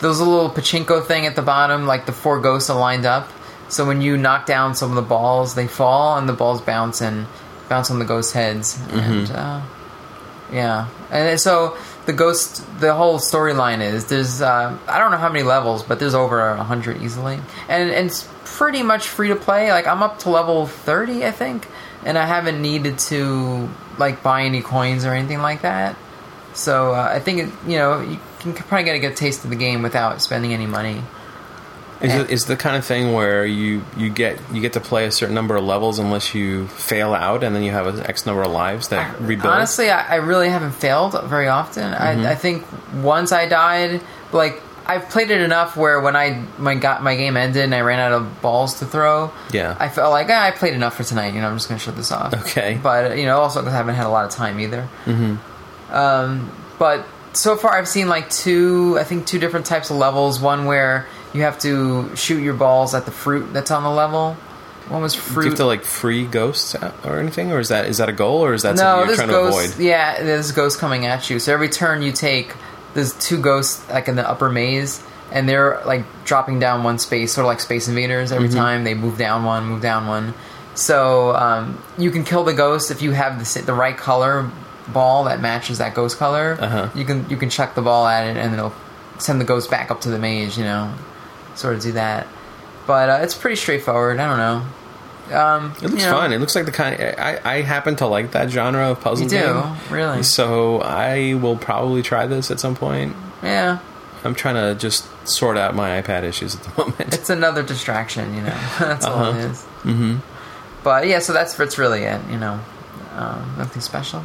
there's a little pachinko thing at the bottom, like the four ghosts are lined up. So when you knock down some of the balls, they fall and the balls bounce and bounce on the ghost heads. And uh, yeah, and so the ghost, the whole storyline is there's uh, I don't know how many levels, but there's over a hundred easily, and, and it's pretty much free to play. Like I'm up to level thirty, I think, and I haven't needed to like buy any coins or anything like that. So uh, I think it, you know you can probably get a good taste of the game without spending any money. Is it is the kind of thing where you you get you get to play a certain number of levels unless you fail out and then you have an X number of lives that rebuild. Honestly, I, I really haven't failed very often. Mm-hmm. I, I think once I died, like I've played it enough where when I my got my game ended and I ran out of balls to throw, Yeah. I felt like ah, I played enough for tonight. You know, I'm just gonna shut this off. Okay. but you know, also because I haven't had a lot of time either. Mm-hmm. Um, but so far I've seen like two, I think two different types of levels. One where you have to shoot your balls at the fruit that's on the level. One was fruit. Do you have to like free ghosts or anything, or is that is that a goal, or is that no, something you're trying to ghosts. avoid? Yeah, there's ghosts coming at you. So every turn you take, there's two ghosts like in the upper maze, and they're like dropping down one space, sort of like Space Invaders. Mm-hmm. Every time they move down one, move down one. So um, you can kill the ghost if you have the the right color ball that matches that ghost color. Uh-huh. You can you can chuck the ball at it, and it'll send the ghost back up to the maze. You know, sort of do that. But uh, it's pretty straightforward. I don't know. Um, It looks you know, fun. It looks like the kind. I I happen to like that genre of puzzle You do game. really? So I will probably try this at some point. Yeah. I'm trying to just sort out my iPad issues at the (laughs) moment. It's another distraction, you know. (laughs) that's all Uh-huh. it is. Mm-hmm. But yeah, so that's that's really it. You know, um, nothing special.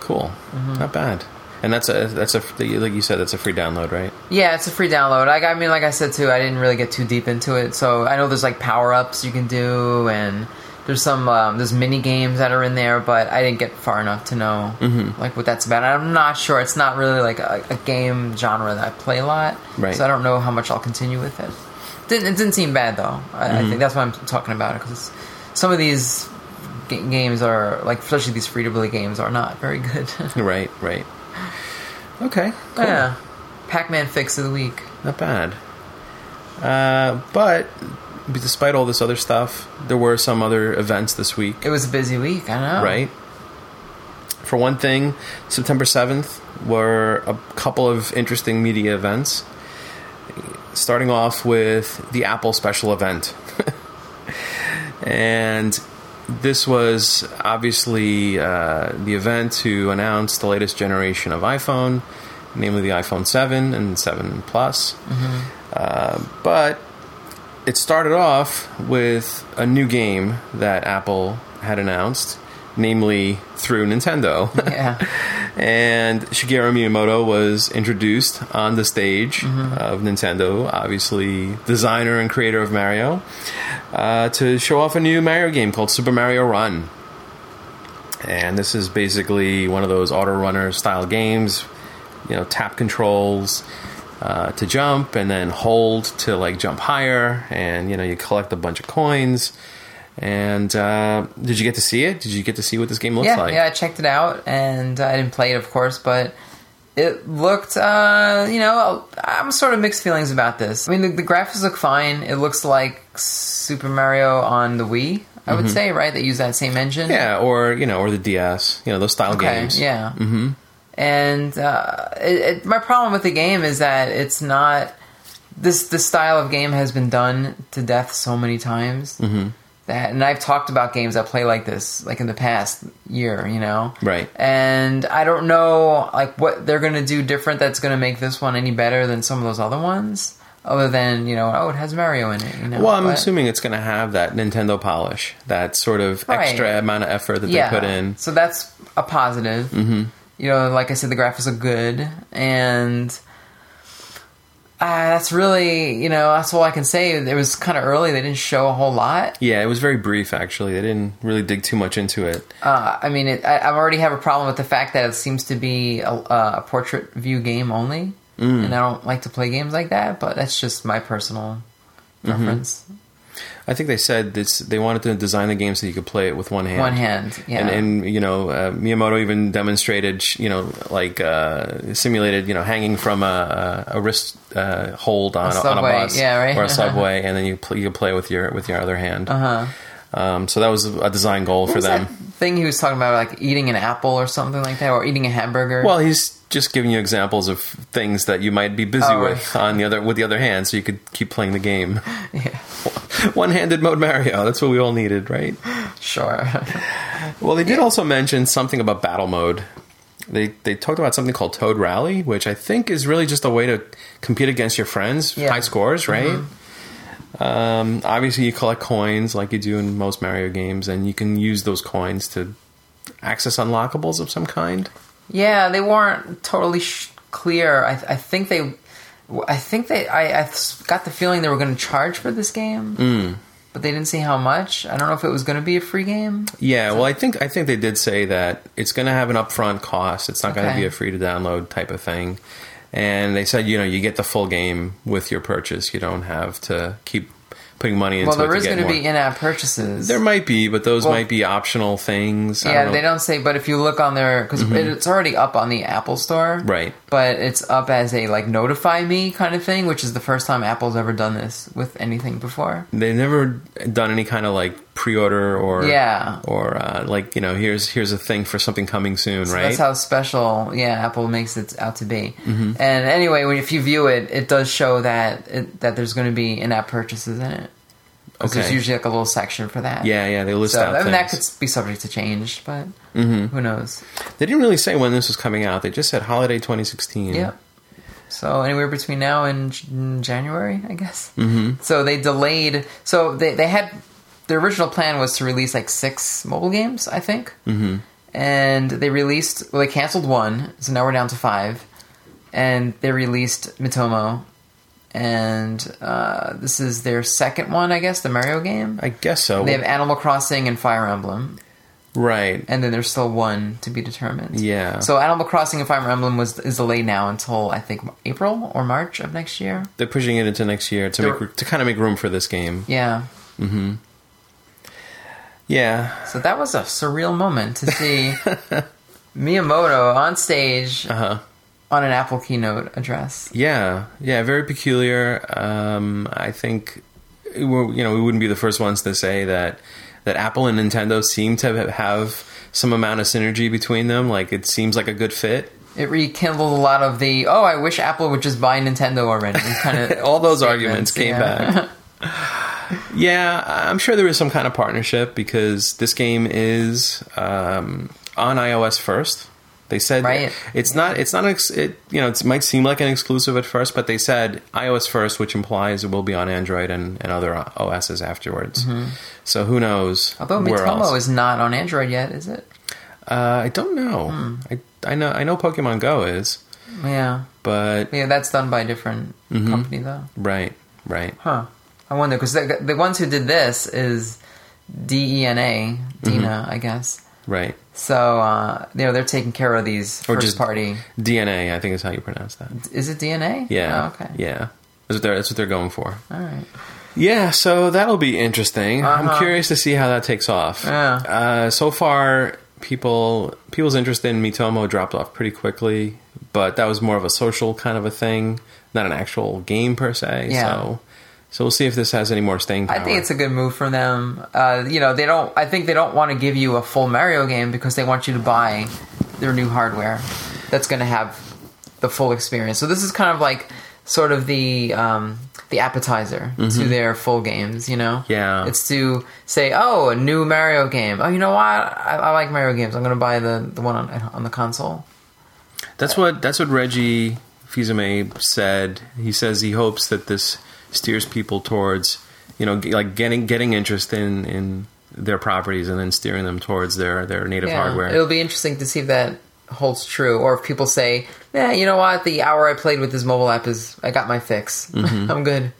cool, Mm-hmm. not bad. And that's a that's a like you said that's a free download, right? Yeah, it's a free download. Like I mean, like I said too, I didn't really get too deep into it. So I know there's like power ups you can do, and there's some um, there's mini games that are in there, but I didn't get far enough to know Mm-hmm. like what that's about. I'm not sure. It's not really like a, a game genre that I play a lot, Right. so I don't know how much I'll continue with it. Didn't it didn't seem bad though. I, Mm-hmm. I think that's why I'm talking about it because some of these ga- games are like, especially these free to play games, are not very good. (laughs) Right, right. Okay, cool. yeah, Pac-Man fix of the week. not bad. Uh, but despite all this other stuff, there were some other events this week. It was a busy week. I know. right? For one thing, September 7th were a couple of interesting media events. Starting off with the Apple special event. (laughs) and this was obviously uh, the event to announce the latest generation of iPhone, namely the iPhone 7 and 7 Plus. Uh, but it started off with a new game that Apple had announced, namely through Nintendo. Yeah. (laughs) and Shigeru Miyamoto was introduced on the stage of Nintendo, obviously designer and creator of Mario, uh, to show off a new Mario game called Super Mario Run. And this is basically one of those auto runner style games, you know, tap controls uh, to jump and then hold to like jump higher, and you know, you collect a bunch of coins. And uh, did you get to see it? Did you get to see what this game looks yeah, like? yeah, I checked it out, and I didn't play it, of course, but it looked, uh, you know, I'm sort of mixed feelings about this. I mean, the, the graphics look fine. It looks like Super Mario on the Wii, I would say, right? They use that same engine. Mm-hmm. Yeah, or you know, or the DS, you know, those style Okay, games. yeah. Mm-hmm. And uh, it, it, my problem with the game is that it's not this. This style of game has been done to death so many times. Mm-hmm. That, and I've talked about games that play like this, like in the past year, you know, Right. And I don't know, like what they're gonna do different that's gonna make this one any better than some of those other ones, other than you know, oh, it has Mario in it. You know, Well, I'm But- assuming it's going to have that Nintendo polish, that sort of Right. extra amount of effort that they put in. So that's a positive. Mm-hmm. You know, like I said, the graphics are good, and uh, that's really, you know, that's all I can say. It was kind of early; they didn't show a whole lot. Yeah, it was very brief. Actually, they didn't really dig too much into it. Uh, I mean, it, I, I already have a problem with the fact that it seems to be a, a portrait view game only, Mm. and I don't like to play games like that. But that's just my personal Mm-hmm. I think they said this, they wanted to design the game so you could play it with one hand. One hand, yeah. And, and you know, uh, Miyamoto even demonstrated, you know, like uh, simulated, you know, hanging from a, a wrist uh, hold on a, on a subway, bus yeah, right. or a (laughs) subway, and then you pl- you play with your with your other hand. uh-huh. Um, so that was a design goal What for them. that thing he was talking about, like eating an apple or something like that, or eating a hamburger? Well, he's just giving you examples of things that you might be busy Oh, with right. on the other with the other hand, so you could keep playing the game. (laughs) yeah, (laughs) One-handed mode Mario. That's what we all needed, right? sure. (laughs) Well, they did also mention something about battle mode. They they talked about something called Toad Rally, which I think is really just a way to compete against your friends, Yeah. high scores, right? Um, obviously, you collect coins like you do in most Mario games, and you can use those coins to access unlockables of some kind. Yeah, they weren't totally sh- clear. I, I think they, I think they, I, I got the feeling they were going to charge for this game. Hmm. but they didn't say how much. I don't know if it was going to be a free game. Yeah, well, I think I think they did say that it's going to have an upfront cost. It's not going to be a free to download type of thing. And they said, you know, you get the full game with your purchase. You don't have to keep putting money into Well, there it is to get going to be in-app purchases. there might be, but those Well- might be optional things. I yeah, they don't say, but if you look on their because mm-hmm. it's already up on the Apple Store, Right. But it's up as a like notify me kind of thing, which is the first time Apple's ever done this with anything before. They've never done any kind of like pre-order or Yeah. or uh, like you know here's here's a thing for something coming soon, So right? That's how special, yeah, Apple makes it out to be. Mm-hmm. And anyway, when if you view it, it does show that it, that there's going to be in-app purchases in it. 'Cause There's Okay. usually like a little section for that. yeah, yeah, they list So out I mean, that could be subject to change, but Mm-hmm. who knows? They didn't really say when this was coming out. They just said holiday 2016. Yeah. So anywhere between now and January, I guess. Mm-hmm. So they delayed. So they they had the original plan was to release like six mobile games, I think. Mm-hmm. And they released. Well, they canceled one, so now we're down to five. And they released Miitomo, and uh, this is their second one, I guess, the Mario game. I guess so. They have Animal Crossing and Fire Emblem, right. and then there's still one to be determined. Yeah. So Animal Crossing and Fire Emblem was is delayed now until I think April or March of next year. They're pushing it into next year to They're- make to kind of make room for this game. Yeah. Yeah. So that was a surreal moment to see (laughs) Miyamoto on stage Uh huh. on an Apple keynote address. Yeah. Yeah. Very peculiar. Um, I think you know we wouldn't be the first ones to say that that Apple and Nintendo seem to have some amount of synergy between them. Like it seems like a good fit. It rekindled a lot of the oh, I wish Apple would just buy Nintendo already. Kind of (laughs) All those arguments came yeah. back. (laughs) (sighs) Yeah, I'm sure there is some kind of partnership because this game is um, on iOS first. They said Right. it's not. It's not. Ex- it you know it might seem like an exclusive at first, but they said iOS first, which implies it will be on Android and, and other OSs afterwards. So who knows? Mm-hmm. Although Miitomo is not on Android yet, is it? uh, I don't know. Hmm. I I know I know Pokemon Go is, Yeah. but Yeah, that's done by a different Mm-hmm. company though. right, right. Huh. I wonder because the, the ones who did this is DENA, Dina, Mm-hmm. I guess. Right. So uh, you know they're taking care of these Or first just- party. DNA, I think is how you pronounce that. Is it DNA? Yeah. Oh, okay. Yeah. That's what they're that's what they're going for. All right. Yeah, so that'll be interesting. I'm Uh-huh. curious to see how that takes off. Yeah. Uh, so far, people people's interest in Miitomo dropped off pretty quickly, but that was more of a social kind of a thing, not an actual game per se. Yeah. So, so we'll see if this has any more staying power. I think it's a good move for them. Uh, you know, they don't. I think they don't want to give you a full Mario game because they want you to buy their new hardware that's going to have the full experience. So this is kind of like sort of the um, the appetizer to their full games. You know, Mm-hmm. Yeah. It's to say, oh, a new Mario game. Oh, you know what? I, I like Mario games. I'm going to buy the the one on on the console. That's what that's what Reggie Fils-Aimé said. He says he hopes that this steers people towards, you know, g- like getting getting interest in in their properties and then steering them towards their their native hardware. It'll be interesting to see if that holds true, or if people say, "Yeah, you know what? The hour I played with this mobile app is I got my fix. Mm-hmm. (laughs) I'm good."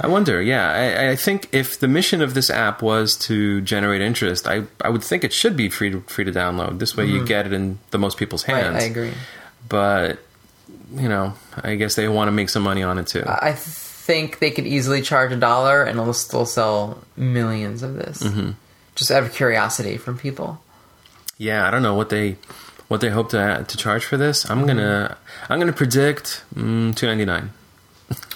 I wonder. Yeah, I, I think if the mission of this app was to generate interest, I I would think it should be free to free to download. This way, you get it in the most people's Mm-hmm. Right, hands. I agree. But you know, I guess they want to make some money on it too. I think they could easily charge a dollar and it'll still sell millions of this. Mm-hmm. Just out of curiosity from people. yeah, I don't know what they what they hope to to charge for this. Mm-hmm. I'm gonna I'm gonna predict mm, two ninety nine.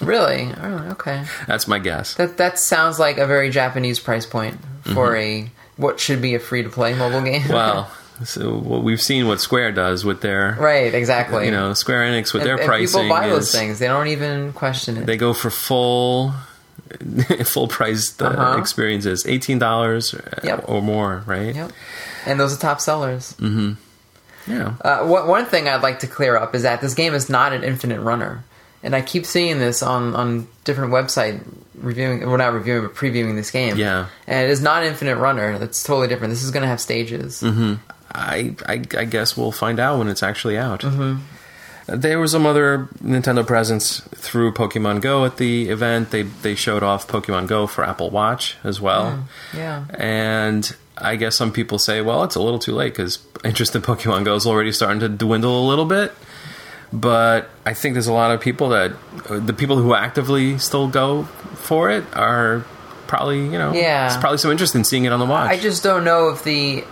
Really? Oh, okay. That's my guess. That that sounds like a very Japanese price point for Mm-hmm. a what should be a free to play mobile game. Well, (laughs) so what we've seen what Square does with their right, exactly. you know Square Enix with and, their and pricing. people buy those things. They don't even question it. They go for full (laughs) full priced uh, Uh-huh. experiences, eighteen dollars Yep. or more, right? Yep. And those are top sellers. Yeah. Uh, one, one thing I'd like to clear up is that this game is not an infinite runner. And I keep seeing this on, on different website reviewing, well, not reviewing, but previewing this game. Yeah. And it is not an infinite runner. That's totally different. This is going to have stages. I, I I guess we'll find out when it's actually out. Mm-hmm. There was some other Nintendo presence through Pokemon Go at the event. They they showed off Pokemon Go for Apple Watch as well. Yeah. And I guess some people say, well, it's a little too late because interest in Pokemon Go is already starting to dwindle a little bit. But I think there's a lot of people that the people who actively still go for it are probably you know Yeah. it's probably some interest in seeing it on the watch. I just don't know if the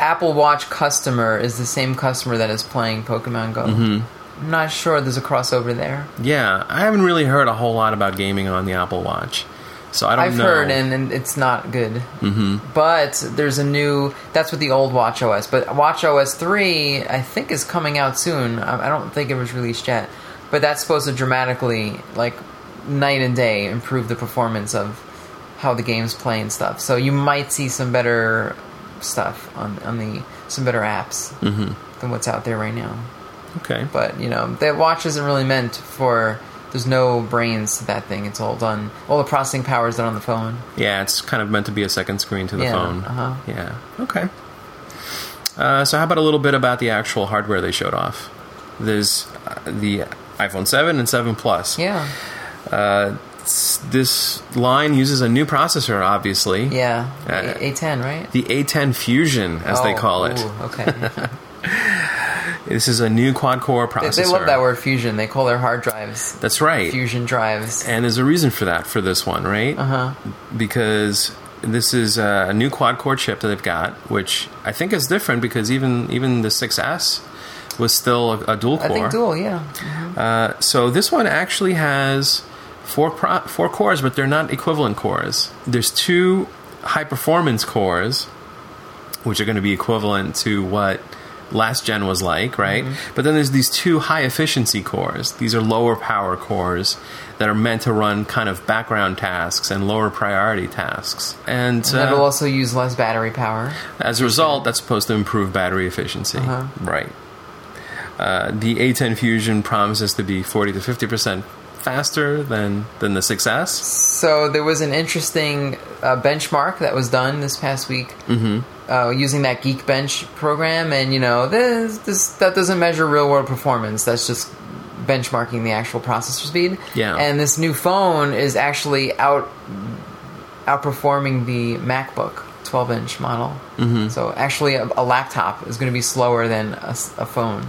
Apple Watch customer is the same customer that is playing Pokemon Go. Mm-hmm. I'm not sure there's a crossover there. yeah, I haven't really heard a whole lot about gaming on the Apple Watch, so I don't I've know. heard, and, and it's not good. Mm-hmm. But there's a new. That's with the old Watch OS. But Watch OS three, I think, is coming out soon. I, I don't think it was released yet. But that's supposed to dramatically, like, night and day, improve the performance of how the games play and stuff. So you might see some better stuff on on the some better apps than what's out there right now. okay, But you know, that watch isn't really meant for. There's no brains to that thing. It's all done. All the processing power is done on the phone. yeah, it's kind of meant to be a second screen to the Yeah, phone. uh-huh. Yeah, okay. Uh, so how about a little bit about the actual hardware they showed off? There's uh, the iPhone 7 and 7 Plus. Yeah, Uh, s- this line uses a new processor, obviously. yeah. Uh, A- A10, right? The A10 Fusion, as they Oh, call it. ooh, okay. (laughs) This is a new quad-core processor. they love that word fusion. They call their hard drives That's right. fusion drives. And there's a reason for that for this one, right? Uh huh. Because this is a new quad-core chip that they've got, which I think is different because even even the 6S was still a, a dual core. I think dual. Yeah. Uh, so this one actually has four pro- four cores, but they're not equivalent cores. There's two high performance cores, which are going to be equivalent to what last gen was like, right? But then there's these two high efficiency cores. These are lower power cores that are meant to run kind of background tasks and lower priority tasks. And, And that'll uh, also use less battery power. as a result, that's supposed to improve battery efficiency. Uh-huh. Right. Uh, the A10 Fusion promises to be 40 to 50% faster than, than the 6S. So there was an interesting uh, benchmark that was done this past week Mm-hmm. uh, using that Geekbench program, and you know this, this that doesn't measure real world performance. That's just benchmarking the actual processor speed. Yeah. And this new phone is actually out outperforming the MacBook 12 inch model. Mm-hmm. So actually, a, a laptop is going to be slower than a phone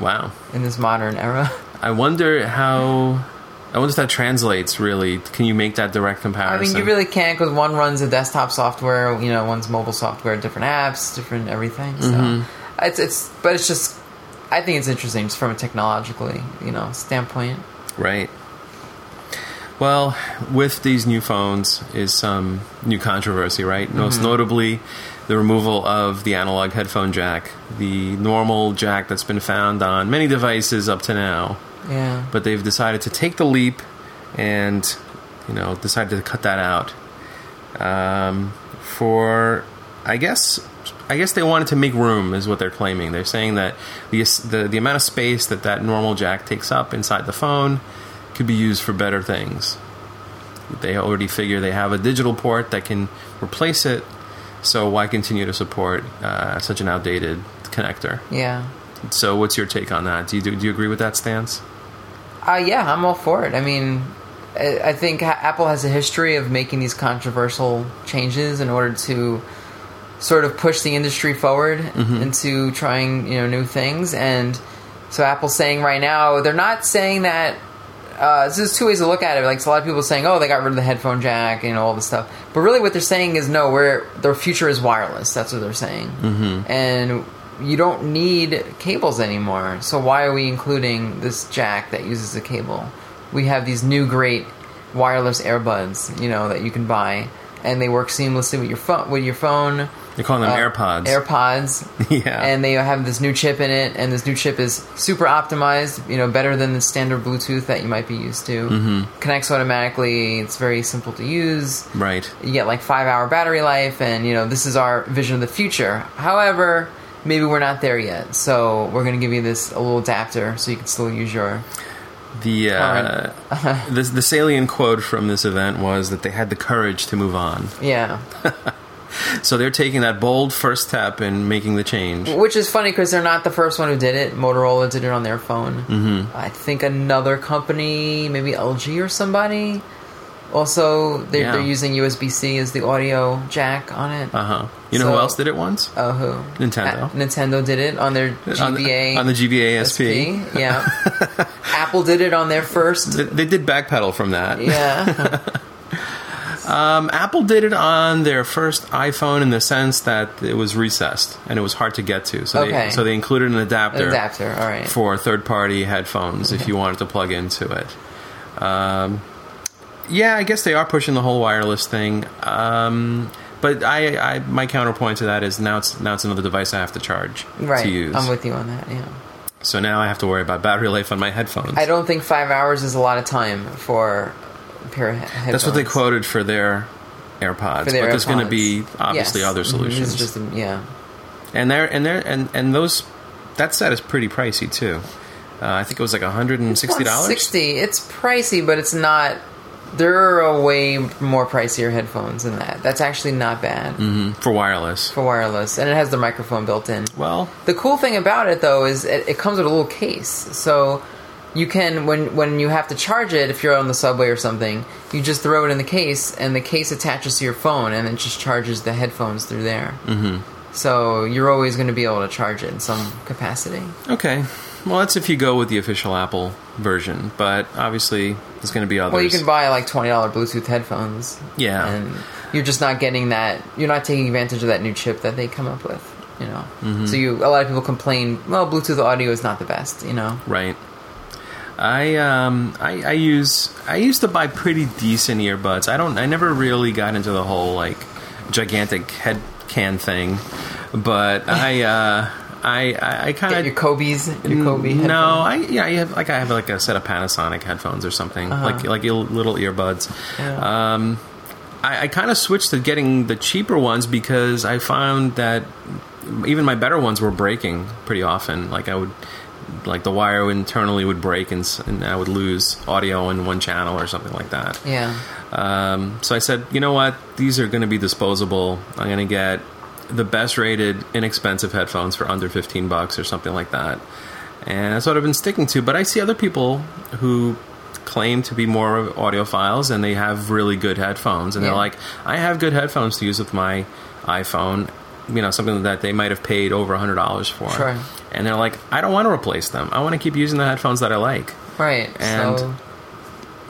Wow. in this modern era. (laughs) I wonder how. I wonder if that translates really. Can you make that direct comparison? I mean, you really can't because one runs a desktop software, you know, one's mobile software, different apps, different everything. So Mm-hmm. it's it's, but it's just, I think it's interesting just from a technologically, you know, standpoint. Right. Well, with these new phones is some new controversy, right? Most notably, the removal of the analog headphone jack, the normal jack that's been found on many devices up to now. Yeah, But they've decided to take the leap and, you know, decided to cut that out. Um, for, I guess, I guess they wanted to make room, is what they're claiming. They're saying that the the, the amount of space that that normal jack takes up inside the phone could be used for better things. They already figure they have a digital port that can replace it, so why continue to support uh, such an outdated connector? yeah. So, what's your take on that? Do you do you agree with that stance? Uh, yeah, I'm all for it. I mean, I, I think Apple has a history of making these controversial changes in order to sort of push the industry forward into trying, you know, new things. And so Apple's saying right now, they're not saying that. Uh, so there's two ways to look at it. Like, a lot of people saying, "Oh, they got rid of the headphone jack and all this stuff," but really, what they're saying is, "No, we're their future is wireless." That's what they're saying, mm-hmm. and you don't need cables anymore. So why are we including this jack that uses a cable? We have these new great wireless earbuds, you know, that you can buy, and they work seamlessly with your phone. With your phone, They're calling them uh, AirPods. AirPods, (laughs) Yeah. and they have this new chip in it, and this new chip is super optimized, you know, better than the standard Bluetooth that you might be used to. Mm-hmm. Connects automatically. It's very simple to use right. you get like five hour battery life and you know this is our vision of the future however maybe we're not there yet so we're going to give you this a little adapter so you can still use your The uh, (laughs) the the salient quote from this event was that they had the courage to move on. yeah (laughs) so they're taking that bold first step and making the change. Which is funny because they're not the first one who did it. Motorola did it on their phone. Mm-hmm. I think another company, maybe LG or somebody. Also, they're, Yeah. they're using USB C as the audio jack on it. Uh huh. You know who So- else did it once? Oh, who? Nintendo. Uh, Nintendo did it on their On the- GBA. on the GBA SP. Yeah. (laughs) Apple did it on their first. They, they did backpedal from that. Yeah. (laughs) Um, Apple did it on their first iPhone in the sense that it was recessed and it was hard to get to. So Okay. they so they included an adapter, Adapter. All right. for third-party headphones if you wanted to plug into it. Um, yeah, I guess they are pushing the whole wireless thing. Um, but I, I, my counterpoint to that is now it's now it's another device I have to charge Right. to use. I'm with you on that. Yeah. so now I have to worry about battery life on my headphones. I don't think five hours is a lot of time for a pair of headphones. That's what they quoted for their AirPods. For their but there's going to be obviously Yes. other Mhm. solutions. Just yeah. and they're and they're and and those that set is pretty pricey too. Uh, I think it was like hundred and sixty dollars. Sixty. It's pricey, but it's not. There are a way more pricier headphones than that. That's actually not bad Mm-hmm. for wireless. for wireless, and it has the microphone built in. Well, The cool thing about it though is it, it comes with a little case, so you can when when you have to charge it if you're on the subway or something, you just throw it in the case, and the case attaches to your phone, and it just charges the headphones through there. Mm-hmm. So you're always going to be able to charge it in some capacity. okay. Well, that's if you go with the official Apple version, but obviously there's going to be others. Well, you can buy like twenty dollar Bluetooth headphones. Yeah. and you're just not getting that. You're not taking advantage of that new chip that they come up with. You know, Mm-hmm. so you a lot of people complain. Well, Bluetooth audio is not the best. You know. right. I um I, I use I used to buy pretty decent earbuds. I don't I never really got into the whole like gigantic head can thing, but (laughs) I uh I I, I kind of your Kobe's, your Kobe. No. I yeah, I have like I have like a set of Panasonic headphones or something, like like il- little earbuds. Uh-huh. Yeah. Um, I, I kind of switched to getting the cheaper ones because I found that even my better ones were breaking pretty often. Like I would. Like the wire internally would break and, and I would lose audio in one channel or something like that. Yeah. Um, so I said, you know what? These are going to be disposable. I'm going to get the best rated, inexpensive headphones for under 15 bucks or something like that. And that's what I've been sticking to. But I see other people who claim to be more audiophiles and they have really good headphones. And Yeah. they're like, I have good headphones to use with my iPhone. You know, something that they might have paid over $100 for. Sure. And they're like, I don't want to replace them. I want to keep using the headphones that I like. Right. And so,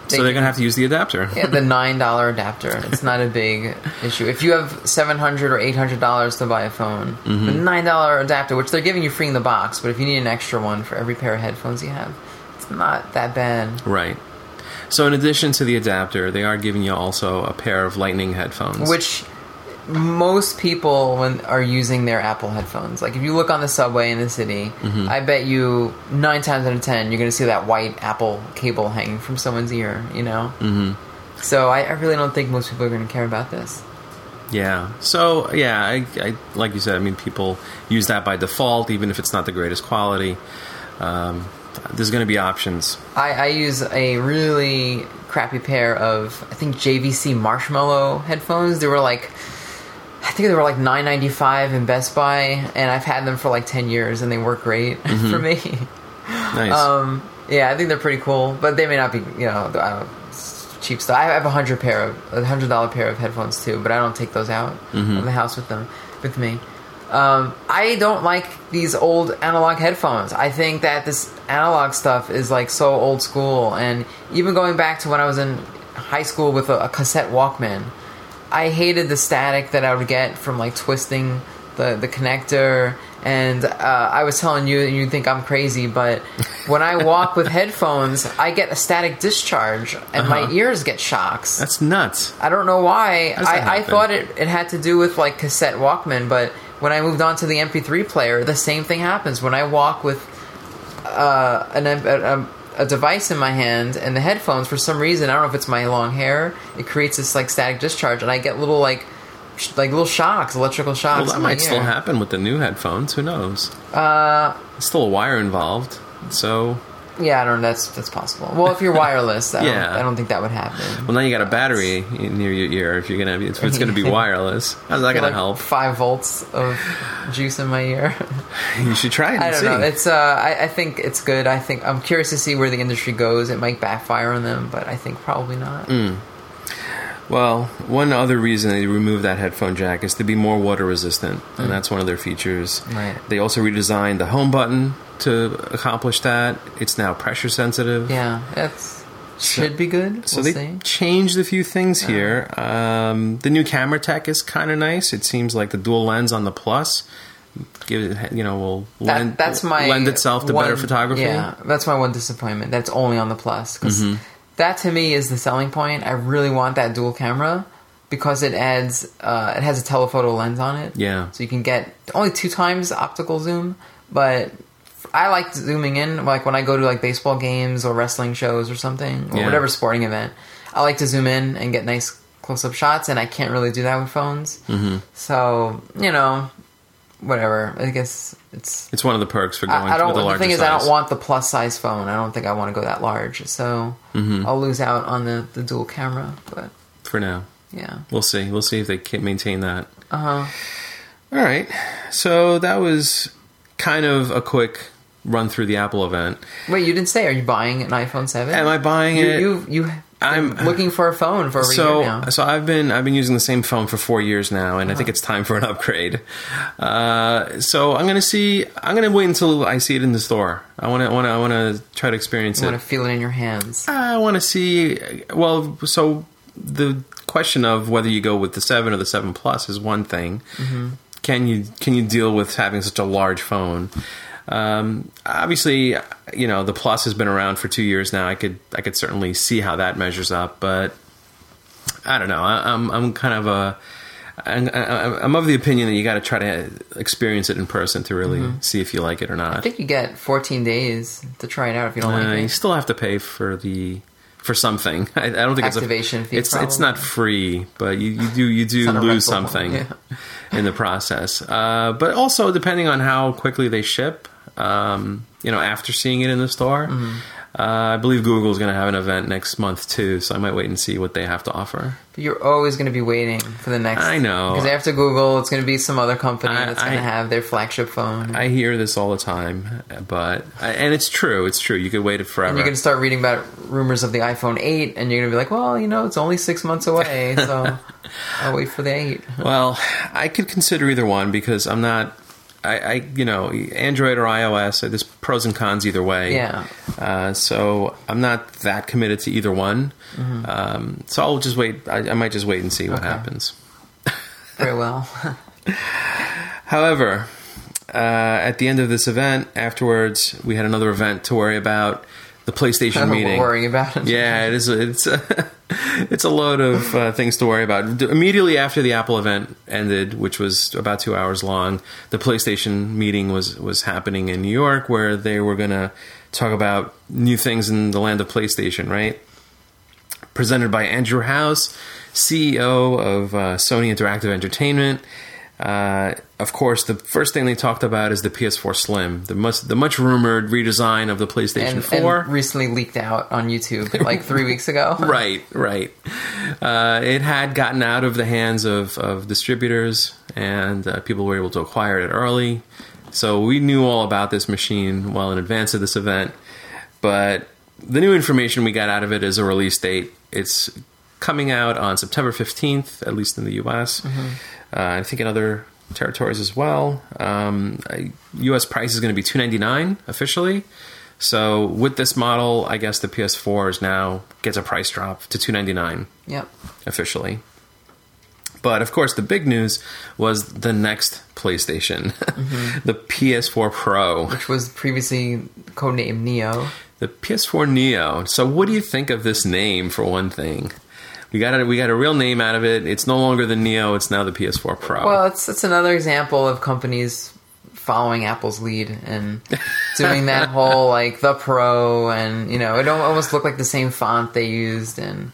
So they're going to have to use the adapter. yeah, the (laughs) nine dollar adapter. It's not a big issue. If you have seven hundred or eight hundred dollars to buy a phone, Mm-hmm. the nine dollar adapter, which they're giving you free in the box, but if you need an extra one for every pair of headphones you have, it's not that bad. Right. So in addition to the adapter, they are giving you also a pair of lightning headphones. Which most people when are using their Apple headphones. Like if you look on the subway in the city, Mm-hmm. I bet you nine times out of ten you're going to see that white Apple cable hanging from someone's ear. You know. Mm-hmm. So I, I really don't think most people are going to care about this. yeah. So yeah, I, I like you said. I mean, people use that by default, even if it's not the greatest quality. Um, there's going to be options. I, I use a really crappy pair of I think JVC Marshmallow headphones. They were like I think they were like nine ninety five in Best Buy, and I've had them for like ten years, and they work great (laughs) for me. Nice. Um, yeah, I think they're pretty cool, but they may not be you know don't, cheap stuff. I have a hundred pair of a hundred dollar pair of headphones too, but I don't take those out of the house with them with me. Um, I don't like these old analog headphones. I think that this analog stuff is like so old school, and even going back to when I was in high school with a, a cassette Walkman, I hated the static that I would get from like twisting the the connector. And uh, I was telling you, you think I'm crazy, but (laughs) when I walk with headphones, I get a static discharge, and my Uh-huh. ears get shocks. That's nuts. I don't know why. How does that I, I happen? thought it, it had to do with like cassette Walkman, but when I moved on to the MP3 player, the same thing happens. When I walk with uh, an, a, a, a device in my hand and the headphones, for some reason, I don't know if it's my long hair, it creates this like static discharge, and I get little like sh- like little shocks, electrical shocks. Well, that might still happen with the new headphones. Who knows? Uh, There's still a wire involved. So Yeah, I don't. That's that's possible. Well, if you're (laughs) wireless, I, Yeah. don't, I don't think that would happen. Well, now you got a battery near your ear if you're gonna if it's gonna be (laughs) wireless. How's that gonna like help? Five volts of juice in my ear. (laughs) You should try it. And I don't see. know. It's. Uh, I, I think it's good. I think I'm curious to see where the industry goes. It might backfire on them, but I think probably not. Mm. Well, one other reason they removed that headphone jack is to be more water resistant, and that's one of their features. Mm. Right. They also redesigned the home button to accomplish that. It's now pressure sensitive. Yeah, that's should be good. So we'll they see. changed a few things here. Um, the new camera tech is kind of nice. It seems like the dual lens on the Plus, give it, you know, will That- lend that's my lend itself to better photography. Yeah, that's my one disappointment. That's only on the plus because Mm-hmm. That to me is the selling point. I really want that dual camera because it adds uh, it has a telephoto lens on it. Yeah. so you can get only two times optical zoom, but. I like zooming in, like when I go to like baseball games or wrestling shows or something, or Yeah. whatever sporting event. I like to zoom in and get nice close-up shots, and I can't really do that with phones. Mm-hmm. So you know, whatever. I guess it's It's one of the perks for going I, I don't. The larger thing is, size. I don't want the plus size phone. I don't think I want to go that large. So Mm-hmm. I'll lose out on the, the dual camera. But for now. yeah, We'll see. We'll see if they can maintain that. uh huh. All right. So that was kind of a quick run through the Apple event. Wait, you didn't say? Are you buying an iPhone Seven? Am I buying You it? you you. I'm- looking for a phone for a so year now. so I've been I've been using the same phone for four years now, and I think it's time for an upgrade. Uh, so I'm gonna see. I'm gonna wait until I see it in the store. I want to want to I want to try to experience You it. want to feel it in your hands. I want to see. Well, so the question of whether you go with the seven or the seven plus is one thing. Can you can you deal with having such a large phone? Um, obviously, you know the plus has been around for two years now. I could I could certainly see how that measures up, but I don't know. I, I'm I'm kind of a I'm, I'm of the opinion that you got to try to experience it in person to really see if you like it or not. I think you get 14 days to try it out if you don't Uh, like you still have to pay for the for something. (laughs) I, I don't think Activation it's a, fee, It's it's not free, but you, you do you (laughs) do lose something yeah. in the process. Uh, but also depending on how quickly they ship, um, you know, after seeing it in the store. Mm-hmm. Uh, I believe Google's going to have an event next month too, so I might wait and see what they have to offer. But you're always going to be waiting for the next. I know. because after Google, it's going to be some other company I- that's going to have their flagship phone. I hear this all the time, but and it's true. It's true. You could wait it forever. And you're going to start reading about rumors of the iPhone 8, and you're going to be like, well, you know, it's only six months away, so (laughs) I'll wait for the 8. Well, I could consider either one because I'm not. I, I you know, Android or iOS. There's pros and cons either way. Yeah. Uh, so I'm not that committed to either one. Um, so I'll just wait. I, I might just wait and see what Mm-hmm. Okay. happens. (laughs) Very well. However, uh, at the end of this event, afterwards, we had another event to worry about. The PlayStation meeting. Worrying about it. Yeah, it is. It's a, (laughs) it's a load of uh, things to worry about. Immediately after the Apple event ended, which was about two hours long, the PlayStation meeting was was happening in New York, where they were going to talk about new things in the land of PlayStation. Right, presented by Andrew House, CEO of uh, Sony Interactive Entertainment. Uh, of course, the first thing they talked about is the PS4 Slim, the much the much rumored redesign of the PlayStation And, 4. and recently leaked out on YouTube (laughs) like three weeks ago. (laughs) right, right. Uh, it had gotten out of the hands of, of distributors, and uh, people were able to acquire it early. So we knew all about this machine well in advance of this event. But the new information we got out of it is a release date. It's coming out on September 15th, at least in the US. Uh, I think in other territories as well. Um, US price is going to be 299 officially. So with this model, I guess the PS4 is now gets a price drop to 299 Yep. officially. But of course, the big news was the next PlayStation, (laughs) the PS4 Pro, Which was previously codenamed Neo. the PS4 Neo. So, what do you think of this name? For one thing, we got a, we got a real name out of it. It's no longer the Neo; it's now the PS4 Pro. Well, it's it's another example of companies following Apple's lead and (laughs) doing that whole like the Pro, and you know, it almost looked like the same font they used, and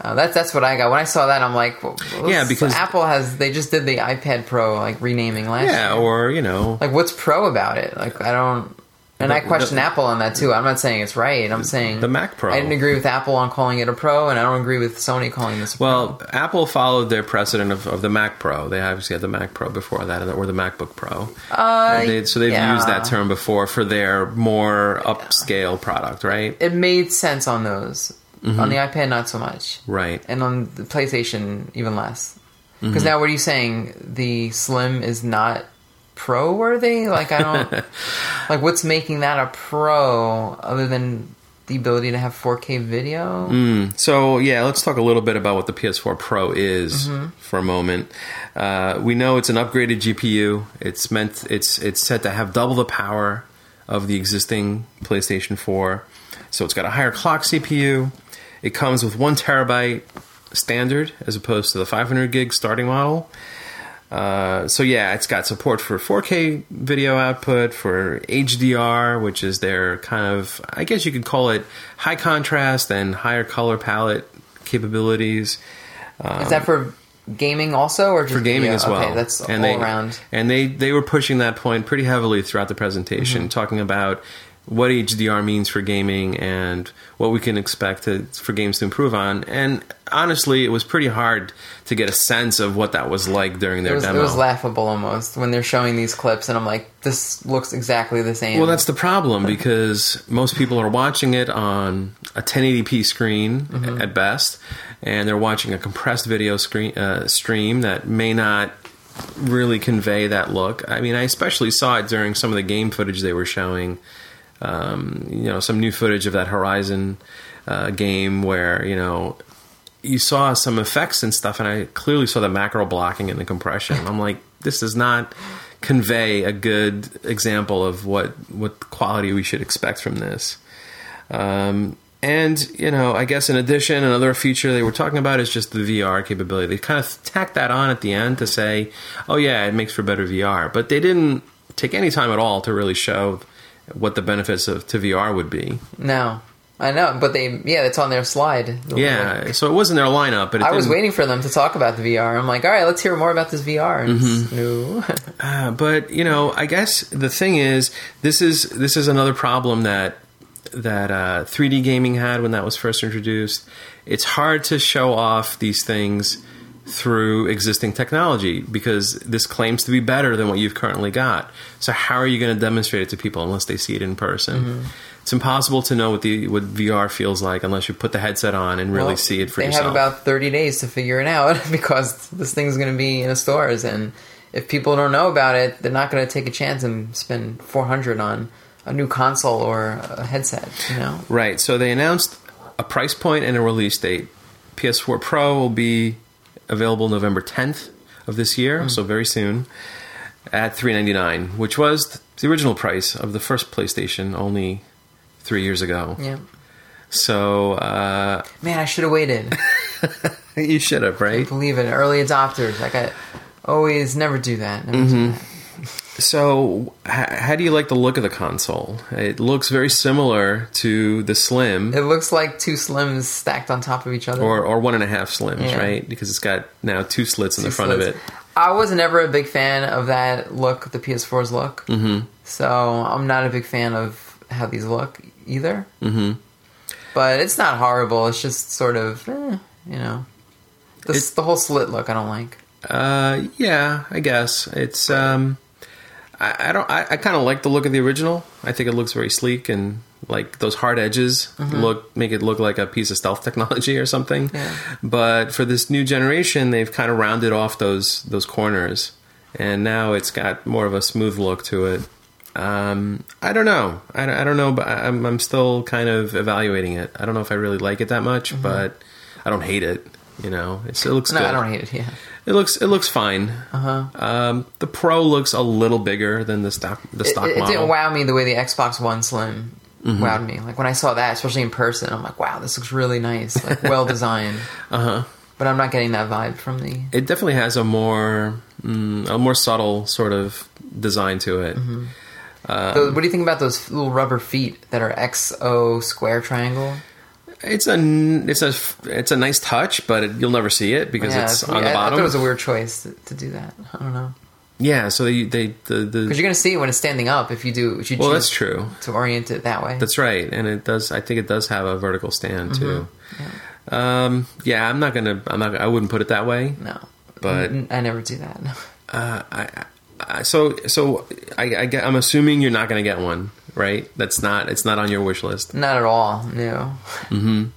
uh, that's that's what I got when I saw that. I'm like, well, Yeah, because- Apple has they just did the iPad Pro like renaming last yeah, year. or you know, Like, what's pro about it? Like, I don't. And The- I question the- Apple on that too. I'm not saying it's right. I'm saying The Mac Pro. I didn't agree with Apple on calling it a Pro, and I don't agree with Sony calling this. A Well, Apple followed their precedent of, of the Mac Pro. They obviously had the Mac Pro before that, or the MacBook Pro. Uh, They- so they've yeah. used that term before for their more upscale product, right? It made sense on those. Mm-hmm. On the iPad, not so much, Right. and on the PlayStation, even less. Because Mm-hmm. now, what are you saying? The Slim is not Pro worthy? Like I don't (laughs) like what's making that a Pro other than the ability to have 4K video. Mm. So yeah, let's talk a little bit about what the PS4 Pro is for a moment. Uh, we know it's an upgraded GPU. It's meant it's it's set to have double the power of the existing PlayStation 4. So it's got a higher clock CPU. It comes with one terabyte standard as opposed to the 500 gig starting model. Uh, so yeah, it's got support for 4K video output, for HDR, which is their kind of, I guess you could call it high contrast and higher color palette capabilities is that for gaming also, or just for gaming video? as well. Okay, that's and all they, around. And they they were pushing that point pretty heavily throughout the presentation, Mm-hmm. talking about what HDR means for gaming and what we can expect to, for games to improve on. And honestly, it was pretty hard to get a sense of what that was like during It their demo. it was laughable almost when they're showing these clips, and I'm like, this looks exactly the same. Well, that's the problem because most people are watching it on a 1080p screen Mm-hmm. at best, and they're watching a compressed video screen uh, stream that may not really convey that look. I mean, I especially saw it during some of the game footage they were showing. Um, you know, some new footage of that Horizon uh, game where you know you saw some effects and stuff, and I clearly saw the macro blocking and the compression. I'm like, this does not convey a good example of what what quality we should expect from this. Um, and you know, I guess in addition, another feature they were talking about is just the VR capability. They kind of tacked that on at the end to say, "Oh yeah, it makes for better VR," but they didn't take any time at all to really show what the benefits of to VR would be. no, I know, but they yeah, it's on their slide. The Yeah, link. so it wasn't their lineup, but it I was didn't- waiting for them to talk about the VR. I'm like, all right, let's hear more about this VR. Mm-hmm. No, (laughs) Uh, but you know, I guess the thing is, this is this is another problem that that uh, 3D gaming had when that was first introduced. It's hard to show off these things through existing technology because this claims to be better than what you've currently got. So how are you going to demonstrate it to people unless they see it in person? Mm-hmm. It's impossible to know what the what VR feels like unless you put the headset on and really Well, see it for they yourself. They have about 30 days to figure it out (laughs) because this thing's going to be in the stores, and if people don't know about it, they're not going to take a chance and spend 400 on a new console or a headset. You know, Right. So they announced a price point and a release date. PS4 Pro will be available November 10th of this year, so very soon, at 399, which was the original price of the first PlayStation only three years ago. yeah. So uh, Man, I should have waited. (laughs) you should have, right? Believe it, early adopters. Like I always never do that. Never do that. So, how do you like the look of the console? It looks very similar to the Slim. It looks like two slims stacked on top of each other. or, or one and a half slims, Yeah. right? Because it's got now two slits in the front of it. I was never a big fan of that look, the PS4's look. Mm-hmm. So I'm not a big fan of how these look either. Mm-hmm. But it's not horrible. It's just sort of, eh, you know, the, the whole slit look I don't like. Uh, yeah, I guess it's. Um, I, I don't. I, I kind of like the look of the original. I think it looks very sleek and like those hard edges look make it look like a piece of stealth (laughs) technology or something. Yeah. But for this new generation, they've kind of rounded off those those corners, and now it's got more of a smooth look to it. Um, I don't know. I, don't- I don't know, but I'm, I'm still kind of evaluating it. I don't know if I really like it that much, but I don't hate it. You know, it's, it looks No, good. I don't hate it. Yeah. It looks it looks fine. Uh-huh. Um, the Pro looks a little bigger than the stock the It, stock it- it model. didn't wow me the way the Xbox One Slim Mm-hmm. wowed me. Like when I saw that, especially in person, I'm like, wow, this looks really nice, like well (laughs) designed. Uh huh. But I'm not getting that vibe from the. It definitely has a more mm, a more subtle sort of design to it. Mm-hmm. Those- what do you think about those little rubber feet that are XO square triangle? It's a it's a it's a nice touch, but it, you'll never see it because Yeah, it's I- on the I, I thought bottom. it was a weird choice to, to do that. I don't know. Yeah, so they they the, the Because you're going to see it when it's standing up if you do. If you well, that's true. to orient it that way. That's right, and it does. I think it does have a vertical stand Mm-hmm. too. Um, yeah, I'm not gonna. I'm not. I wouldn't put it that way. no, But- I never do that. (laughs) Uh, I, I, so so I, I get, I'm assuming you're not gonna get one, right? That's not. It's not on your wish list. Not at all. No. Mm-hmm. (laughs)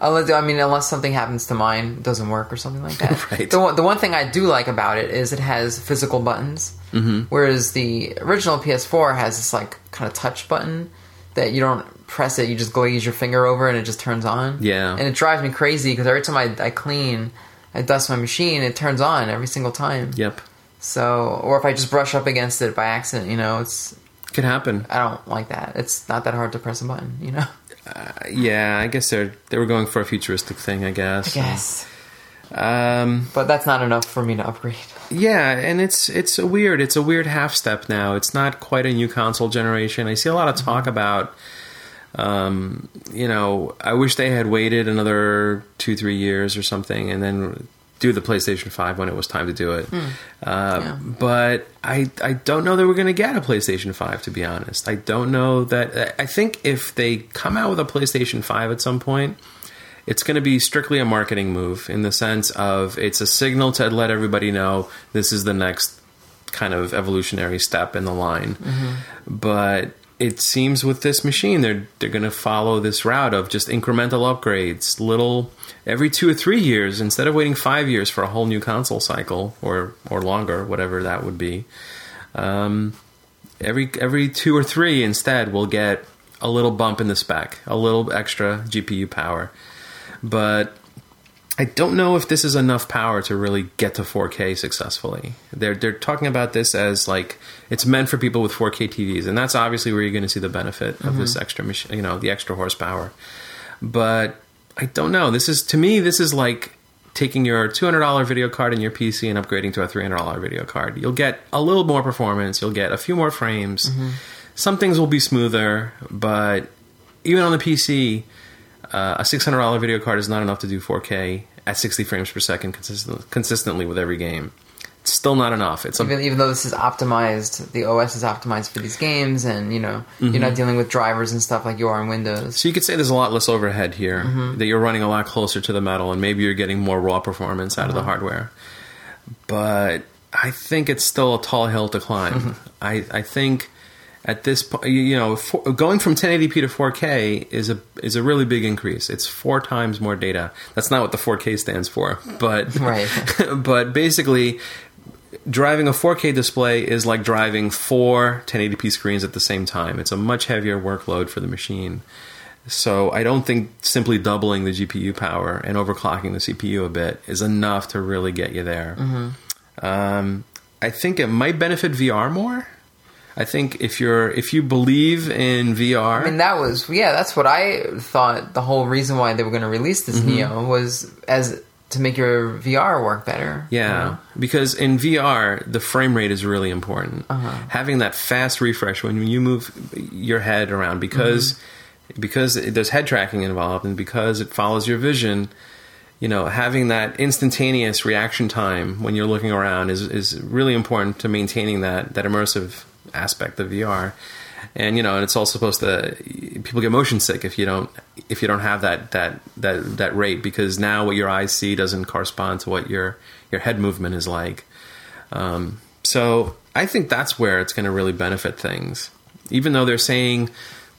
Unless, I mean, unless something happens to mine, it doesn't work or something like (laughs) that. Right. The one, the one thing I do like about it is it has physical buttons, mm-hmm. whereas the original PS4 has this like kind of touch button that you don't press it; you just glaze your finger over and it just turns on. Yeah. and it drives me crazy because every time I, I clean, I dust my machine, it turns on every single time. Yep, So, or if I just brush up against it by accident, you know, it's could happen. I don't like that. It's not that hard to press a button, you know. Uh, yeah, I guess they're they were going for a futuristic thing. I guess. Yes. Um, But that's not enough for me to upgrade. Yeah, and it's it's a weird it's a weird half step now. It's not quite a new console generation. I see a lot of talk about um, you know, I wish they had waited another 2 3 years or something and then do the PlayStation 5 when it was time to do it. Uh, Yeah. but I I don't know that we're going to get a PlayStation 5 to be honest. I don't know that I think if they come out with a PlayStation 5 at some point it's going to be strictly a marketing move in the sense of it's a signal to let everybody know this is the next kind of evolutionary step in the line. But it seems with this machine they're they're going to follow this route of just incremental upgrades, little every 2 or 3 years instead of waiting 5 years for a whole new console cycle or or longer, whatever that would be. Um every every 2 or 3 instead we'll get a little bump in the spec, a little extra GPU power but I don't know if this is enough power to really get to 4K successfully. They're they're talking about this as like it's meant for people with 4K TVs, and that's obviously where you're going to see the benefit of this mm-hmm. extra, mach- you know, the extra horsepower. But I don't know. This is to me, this is like taking your $200 video card in your PC and upgrading to a $300 video card. You'll get a little more performance. You'll get a few more frames. Mm-hmm. Some things will be smoother, but even on the PC, uh, a $600 video card is not enough to do 4K at 60 frames per second consistent, consistently with every game. It's still not enough. It's a, Even even though this is optimized, the OS is optimized for these games, and you know you're not mm-hmm. dealing with drivers and stuff like you are in Windows. so you could say there's a lot less overhead here. Mm-hmm. That you're running a lot closer to the metal, and maybe you're getting more raw performance out of the mm-hmm. hardware. But I think it's still a tall hill to climb. (laughs) I, I think at this point, you know, for, going from 1080p to 4K is a is a really big increase. It's four times more data. That's not what the 4K stands for, but (laughs) Right. (laughs) but basically, driving a 4K display is like driving four 1080p screens at the same time. It's a much heavier workload for the machine. So I don't think simply doubling the GPU power and overclocking the CPU a bit is enough to really get you there. Um, I think it might benefit VR more. I think if you're if you believe in VR, I mean, that was yeah, that's what I thought. The whole reason why they were going to release this Neo was as to make your VR work better. you Yeah, know? because in VR, the frame rate is really important. Uh-huh. Having that fast refresh when you move your head around, because because there's head tracking involved, and because it follows your vision. You know, having that instantaneous reaction time when you're looking around is is really important to maintaining that that immersive aspect of VR. And you know, and it's also supposed to people get motion sick if you don't if you don't have that that that that rate because now what your eyes see doesn't correspond to what your your head movement is like. Um, so I think that's where it's going to really benefit things. Even though they're saying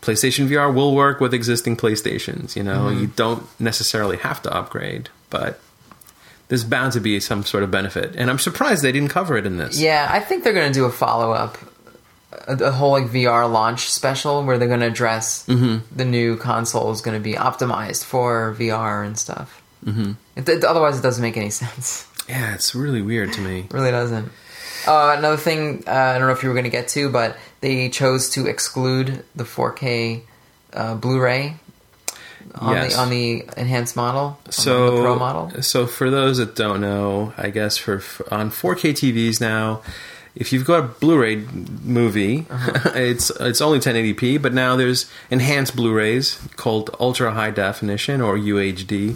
PlayStation VR will work with existing PlayStations, you know, you don't necessarily have to upgrade, but there's bound to be some sort of benefit. And I'm surprised they didn't cover it in this. Yeah, I think they're going to do a follow up, a, a whole like VR launch special where they're going to address the new console is going to be optimized for VR and stuff. Mm-hmm. It, it- otherwise, it doesn't make any (laughs) sense. Yeah, it's really weird to me. Really doesn't. Uh, another thing, uh, I don't know if you were going to get to, but they chose to exclude the 4K uh, Blu-ray on Yes. the on the enhanced model, on so the Pro model. So for those that don't know, I guess for on 4K TVs now, if you've got a Blu-ray movie, Uh-huh. (laughs) it's it's only 1080p, but now there's enhanced Blu-rays called ultra high definition or UHD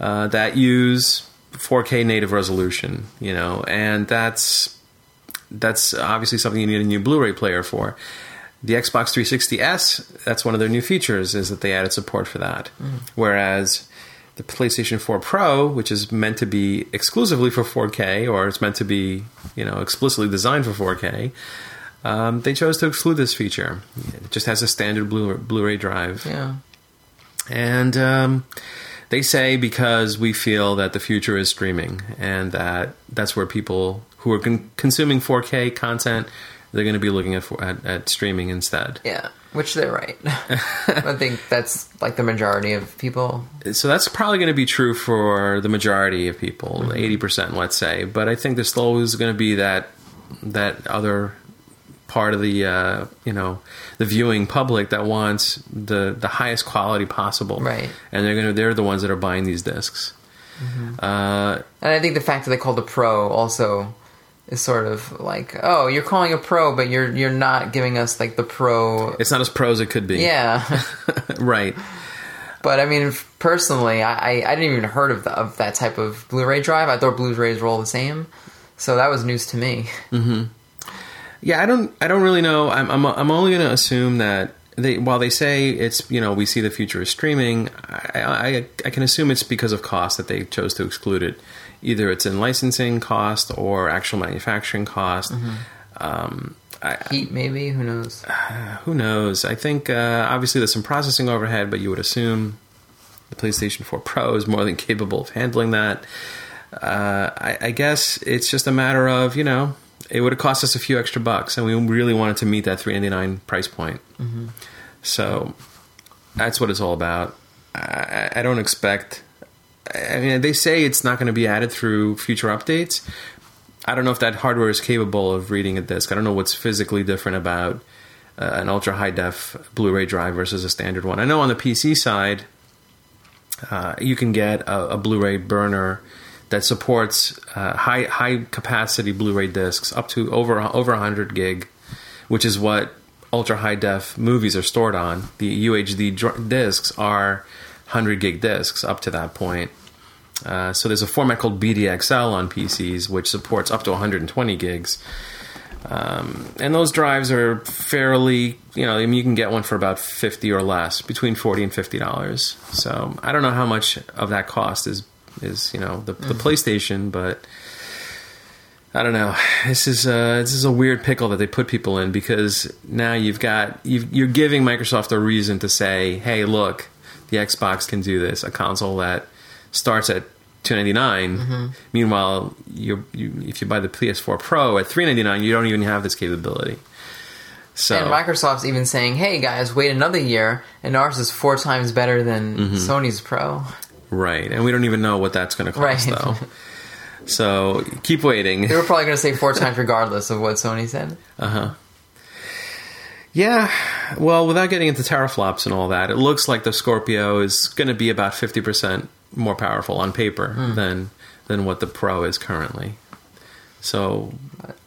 uh, that use 4K native resolution. You know, and that's that's obviously something you need a new Blu-ray player for. The Xbox 360s, that's one of their new features, is that they added support for that. Whereas the PlayStation 4 Pro, which is meant to be exclusively for 4K, or it's meant to be, you know, explicitly designed for 4K, um, they chose to exclude this feature. It just has a standard Blu- Blu-ray drive. Yeah. And um, they say because we feel that the future is streaming and that that's where people who are con- consuming 4K content, they're going to be looking at, at, at streaming instead. Yeah. Which they're right. (laughs) I think that's like the majority of people. So that's probably going to be true for the majority of people, 80%, let's say. But I think there's still always going to be that that other part of the uh, you know the viewing public that wants the the highest quality possible, Right. And they're gonna they're the ones that are buying these discs. Uh, And I think the fact that they called a pro also is sort of like, oh, you're calling a pro, but you're you're not giving us like the pro. it's not as pro as it could be, Yeah. (laughs) (laughs) right? But I mean, personally, I, I, I didn't even heard of, the, of that type of Blu-ray drive. I thought Blu-rays were all the same, so that was news to me. Mm-hmm. Yeah, I don't. I don't really know. I'm. I'm, I'm only going to assume that they. While they say it's, you know, we see the future is streaming. I, I, I can assume it's because of cost that they chose to exclude it. Either it's in licensing cost or actual manufacturing cost. Um, I, Heat, maybe. Who knows? (sighs) who knows? I think uh, obviously there's some processing overhead, but you would assume the PlayStation 4 Pro is more than (laughs) capable of handling that. Uh, I, I guess it's just a matter of you know it would have cost us a few extra bucks, and we really wanted to meet that 399 price point. So that's what it's all about. I, I don't expect. I mean, they say it's not going to be added through future updates. I don't know if that hardware is capable of reading a disc. I don't know what's physically different about uh, an ultra high def Blu-ray drive versus a standard one. I know on the PC side, uh, you can get a, a Blu-ray burner that supports uh, high high capacity Blu-ray discs up to over over 100 gig, which is what ultra high def movies are stored on. The UHD dr- discs are 100 gig discs up to that point. Uh, so there's a format called BDXL on PCs, which supports up to 120 gigs. Um, and those drives are fairly, you know, I mean, you can get one for about 50 or less, between 40 and 50 dollars. So I don't know how much of that cost is is you know the, the PlayStation, but I don't know. This is uh, this is a weird pickle that they put people in because now you've got you've, you're giving Microsoft a reason to say, hey, look, the Xbox can do this, a console that starts at. 299 meanwhile you, you if you buy the ps4 pro at 399 you don't even have this capability so And Microsoft's even saying, "Hey guys, wait another year, and ours is four times better than Mm-hmm. Sony's Pro." right and we don't even know what that's going to cost Right. though (laughs) so keep waiting They were probably going to say four (laughs) times regardless of what Sony said. Yeah, well, without getting into teraflops and all that, it looks like the Scorpio is going to be about fifty percent more powerful on paper Hmm. than than what the Pro is currently. So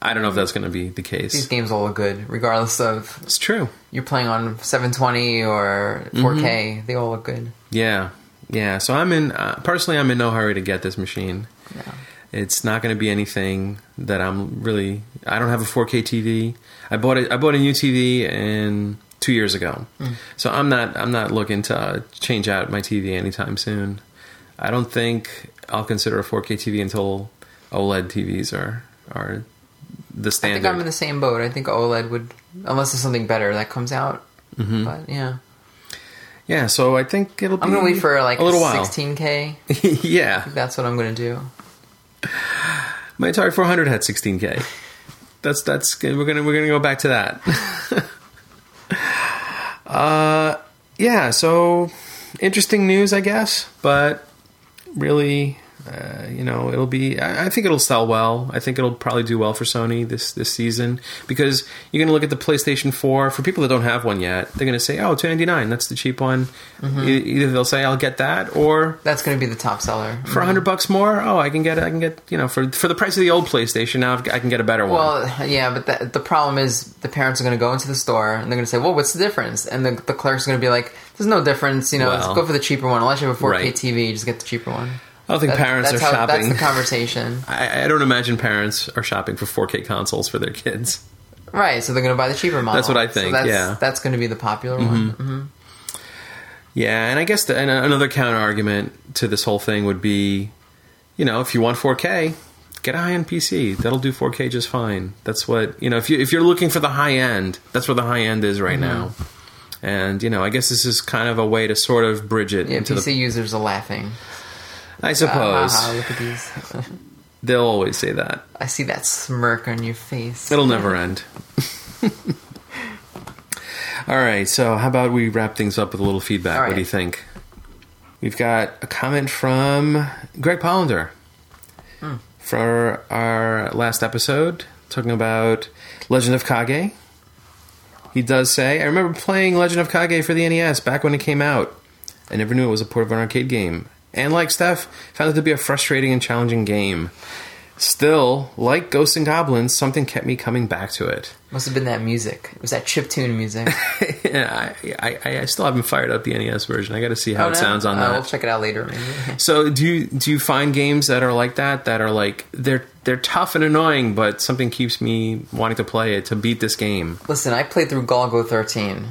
I don't know if that's going to be the case. These games all look good, regardless of It's true. you're playing on 720 or 4K. Mm-hmm. They all look good. Yeah, yeah. So I'm in uh, personally. I'm in no hurry to get this machine. No. It's not going to be anything that I'm really. I don't have a 4K TV. I bought it. I bought a new TV in two years ago, so I'm not. I'm not looking to uh, change out my TV anytime soon. I don't think I'll consider a 4K TV until OLED TVs are are the standard. I think I'm in the same boat. I think OLED would, unless there's something better that comes out. Mm-hmm. But yeah, yeah, so I think it'll. Be I'm gonna wait for like a little while. 16K. (laughs) yeah, That's what I'm gonna do. My Atari 400 had 16k. That's that's we're gonna we're gonna go back to that. (laughs) uh, yeah. So interesting news, I guess, but really, uh, you know, it'll be. I, I think it'll sell well. I think it'll probably do well for Sony this this season because you're gonna look at the PlayStation 4. For people that don't have one yet, they're gonna say, "Oh, 299. That's the cheap one." E- either they'll say, "I'll get that," or That's gonna be the top seller. for a hundred bucks more, oh, I can get I can get you know for for the price of the old PlayStation now I can get a better one. Well, yeah, but the, the problem is the parents are going to go into the store and they're going to say, "Well, what's the difference?" And the, the clerk's going to be like, "There's no difference. You know, Well, go for the cheaper one. Unless you have a 4K right. TV, just get the cheaper one." I don't think parents are how, shopping. That's the conversation, (laughs) I, I don't imagine parents are shopping for 4K consoles for their kids. right? So they're going to buy the cheaper model. That's what I So think, that's, yeah. that's going to be the popular one. hmm Yeah, and I guess the, and another counter argument to this whole thing would be, you know, if you want 4K, get a high end PC. That'll do 4K just fine. That's what you know. If you if you're looking for the high end, that's where the high end is right now. And you know, I guess this is kind of a way to sort of bridge it Yeah, into PC the. users are laughing. I suppose ha, look at these. (laughs) they'll always say that. I see that smirk on your face. It'll never end. (laughs) All right, so how about we wrap things up with a little feedback? All What do you think? We've got a comment from Greg Pollender Hmm. for our last episode, talking about Legend of Kage. He does say, I remember playing Legend of Kage for the NES back when it came out. I never knew it was a port of an arcade game. And like Steph, found it to be a frustrating and challenging game. Still, like Ghosts and Goblins, something kept me coming back to it. Must have been that music. It was that chiptune music. (laughs) yeah, I, I, I still haven't fired up the NES version. I got to see how Oh, it no? sounds on Uh, that. We'll check it out later. Maybe. (laughs) So do you do you find games that are like that that are like they're they're tough and annoying, but something keeps me wanting to play it to beat this game? Listen, I played through Golgo 13.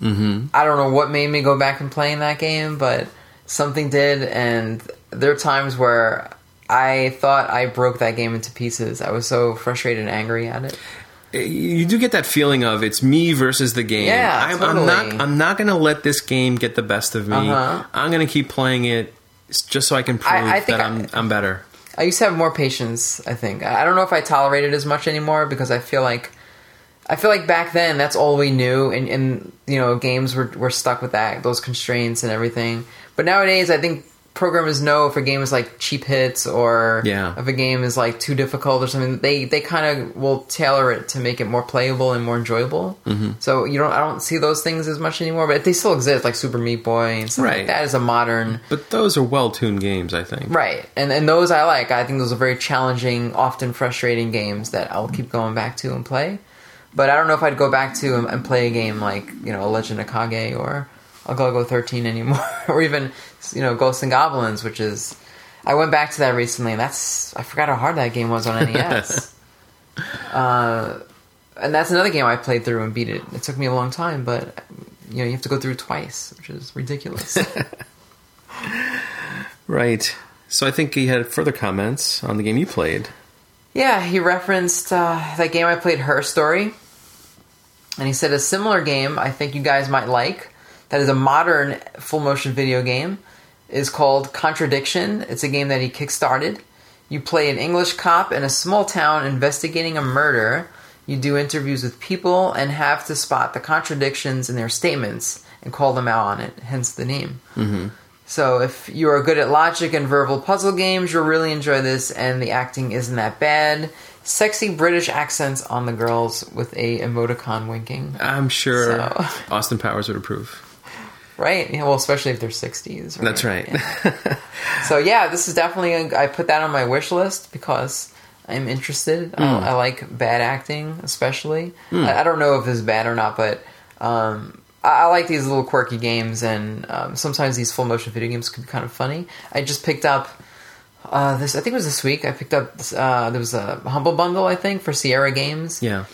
Mm-hmm. I don't know what made me go back and playing that game, but something did, and there are times where I thought I broke that game into pieces. I was so frustrated and angry at it. You do get that feeling of it's me versus the game. Yeah, I'm, I'm totally. not I'm not going to let this game get the best of me. Uh-huh. I'm going to keep playing it just so I can prove I think that I- I'm I'm better. I used to have more patience. I think I I don't know if I tolerate it as much anymore because I feel like I feel like back then that's all we knew, and, and you know games were were stuck with that those constraints and everything. But nowadays, I think programmers know if a game is like cheap hits or Yeah. if a game is like too difficult or something. They they kind of will tailor it to make it more playable and more enjoyable. Mm-hmm. So you don't I don't see those things as much anymore, but they still exist like Super Meat Boy and stuff Right. like that is a modern. But those are well tuned games, I think. Right, and and those I like. I think those are very challenging, often frustrating games that I'll keep going back to and play. But I don't know if I'd go back to and, and play a game like you know Legend of Kage or I'll Golgo thirteen anymore, (laughs) or even you know Ghosts and Goblins, which is I went back to that recently, and that's I forgot how hard that game was on NES. (laughs) uh, and that's another game I played through and beat it. It took me a long time, but you know you have to go through twice, which is ridiculous. (laughs) Right. So I think he had further comments on the game you played. Yeah, he referenced uh, that game I played, Her Story. And he said a similar game I think you guys might like, that is a modern full motion video game, is called Contradiction. It's a game that he kickstarted. You play an English cop in a small town investigating a murder. You do interviews with people and have to spot the contradictions in their statements and call them out on it, hence the name. Mm-hmm. So if you are good at logic and verbal puzzle games, you'll really enjoy this, and the acting isn't that bad. Sexy British accents on the girls with a emoticon winking. I'm sure So- Austin Powers would approve. Right? Yeah, well, especially if they're 60s. That's right. Yeah. (laughs) So yeah, this is definitely, a, I put that on my wish list because I'm interested. I, I like bad acting, especially. I, I don't know if it's bad or not, but um, I, I like these little quirky games, and um, sometimes these full motion video games can be kind of funny. I just picked up uh, this. I think it was this week. I picked up this, uh, there was a humble bundle, I think, for Sierra Games, yeah.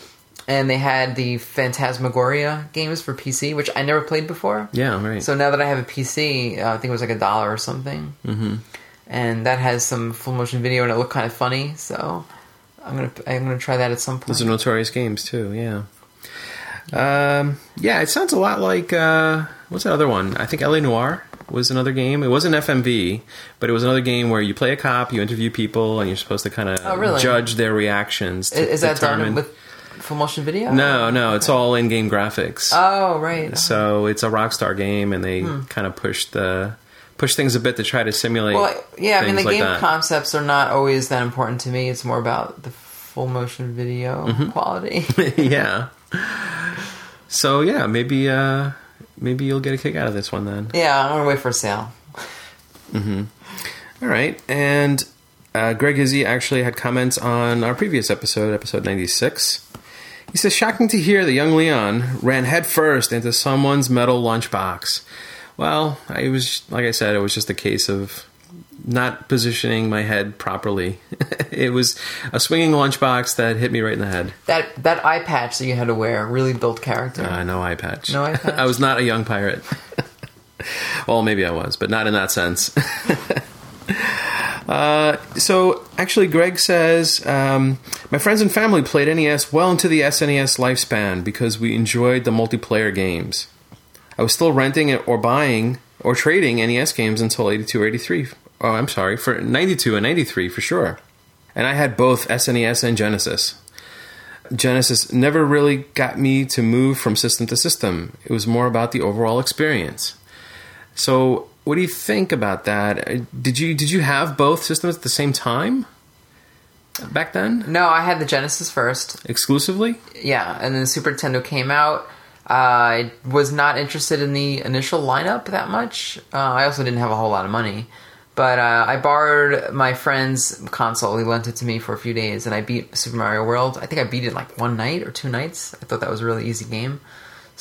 And they had the Phantasmagoria games for PC, which I never played before. Yeah, right. So now that I have a PC, uh, I think it was like a dollar or something, mm-hmm. and that has some full motion video, and it looked kind of funny. So I'm gonna I'm gonna try that at some point. Those are notorious games too. Yeah. Um, yeah, it sounds a lot like uh, what's that other one? I think LA Noire was another game. It wasn't FMV, but it was another game where you play a cop, you interview people, and you're supposed to kind of Oh, really? judge their reactions. To is that determine- done with full motion video? No, no, it's all in-game graphics. Oh right. so it's a Rockstar game, and they kind of push the push things a bit to try to simulate. Hmm. well, yeah. I mean, the like game that. concepts are not always that important to me. It's more about the full motion video Mm-hmm. (laughs) quality. yeah. (laughs) So yeah, maybe uh, maybe you'll get a kick out of this one then. yeah, I'm gonna wait for a sale. Mhm. All right, and uh, Greg Izzy actually had comments on our previous episode, episode ninety six. He says, "Shocking to hear that young Leon ran headfirst into someone's metal lunchbox." Well, I was like I said, it was just a case of not positioning my head properly. (laughs) it was a swinging lunchbox that hit me right in the head. That that eye patch that you had to wear really built character. Uh, no eye patch. No eye (laughs) patch? I was not a young pirate. (laughs) well, maybe I was, but not in that sense. Uh, so actually, Greg says um, my friends and family played NES well into the SNES lifespan because we enjoyed the multiplayer games. I was still renting or buying or trading NES games until 82 or 83. Oh, I'm sorry, for 92 and 93 for sure. And I had both SNES and Genesis. Genesis never really got me to move from system to system. It was more about the overall experience. So, what do you think about that? Uh, Did you did you have both systems at the same time back then No, I had the Genesis first. exclusively? Yeah, and then Super Nintendo came out. I was not interested in the initial lineup that much. Uh, I also didn't have a whole lot of money. But uh, I borrowed my friend's console. He lent it to me for a few days, and I beat Super Mario World. I think I beat it like one night or two nights. I thought that was a really easy game.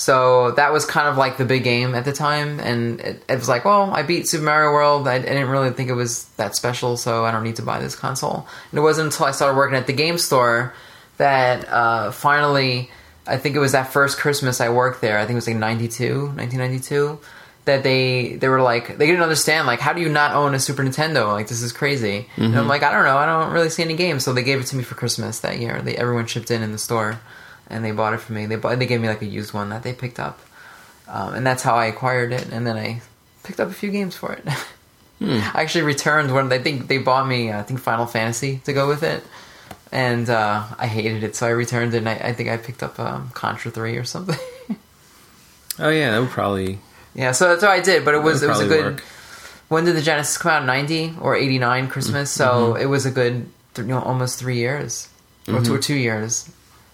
So that was kind of like the big game at the time, and it, it was like, well, I beat Super Mario World. I, I didn't really think it was that special, so I don't need to buy this console. And it wasn't until I started working at the game store that uh, finally, I think it was that first Christmas I worked there. I think it was like 92, 1992. That they they were like they didn't understand like how do you not own a Super Nintendo like this is crazy and I'm like I don't know I don't really see any games so they gave it to me for Christmas that year they everyone chipped in in the store and they bought it for me. They bought, they gave me like a used one that they picked up, um, and that's how I acquired it. And then I picked up a few games for it. (laughs) I actually returned one. I think they bought me I think Final Fantasy to go with it, and uh, I hated it, so I returned it. and I, I think I picked up um, Contra Three or something. (laughs) Oh yeah, that would probably yeah, so that's what I did. But it was it was a good. work. When did the Genesis come out? Ninety or eighty nine Christmas. So it was a good, th- you know, almost three years or two or two years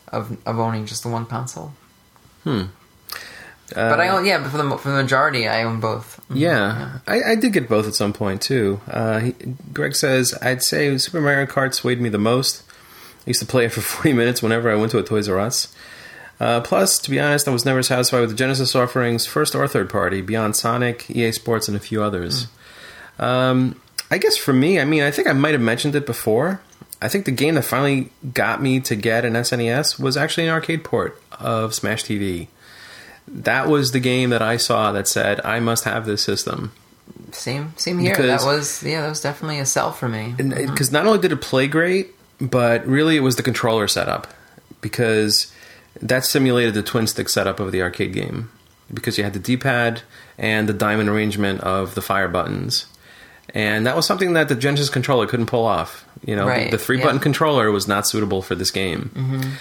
of of owning just the one console. Hmm. But I own yeah, but for the for the majority, I own both. Mhm. Yeah, I, I did get both at some point too. Uh, he, Greg says I'd say Super Mario Kart swayed me the most. I used to play it for (laughs) 40 minutes whenever I went to a Toys R Us. Uh, plus, to be honest, I was never satisfied with the Genesis offerings, first or third party, beyond Sonic, EA Sports, and a few others. Um, I guess for me, I mean, I think I might have mentioned it before. I think the game that finally got me to get an SNES was actually an arcade port of Smash TV. That was the game that I saw that said, I must have this system. Same same here. Because- that was yeah, that was definitely a sell for me. because uh, mm-hmm. not only did it play great, but really it was the controller setup because that simulated the twin stick setup of the arcade game because you had the D-pad and the diamond arrangement of the fire buttons. And that was something that the Genesis controller couldn't pull off. You know, Right, the three button yeah. controller was not suitable for this game.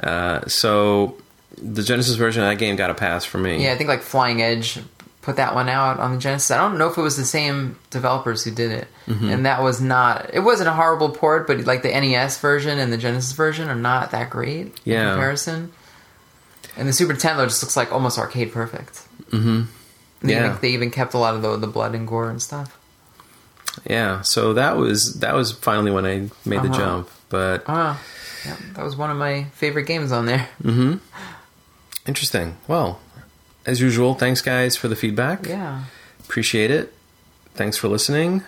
Uh, so the Genesis version of that game got a pass for me. Yeah, I think like Flying Edge put that one out on the Genesis. I don't know if it was the same developers who did it, Mm-hmm. and that was not. It wasn't a horrible port, but like the NES version and the Genesis version are not that great in Yeah. comparison. And the Super Nintendo just looks like almost arcade perfect. Mm-hmm. They, Yeah. even, they even kept a lot of the, the blood and gore and stuff. Yeah, so that was that was finally when I made the Uh-huh. jump. But Oh, yeah, that was one of my favorite games on there. Interesting. Well, as usual, thanks guys for the feedback. Yeah. Appreciate it. Thanks for listening.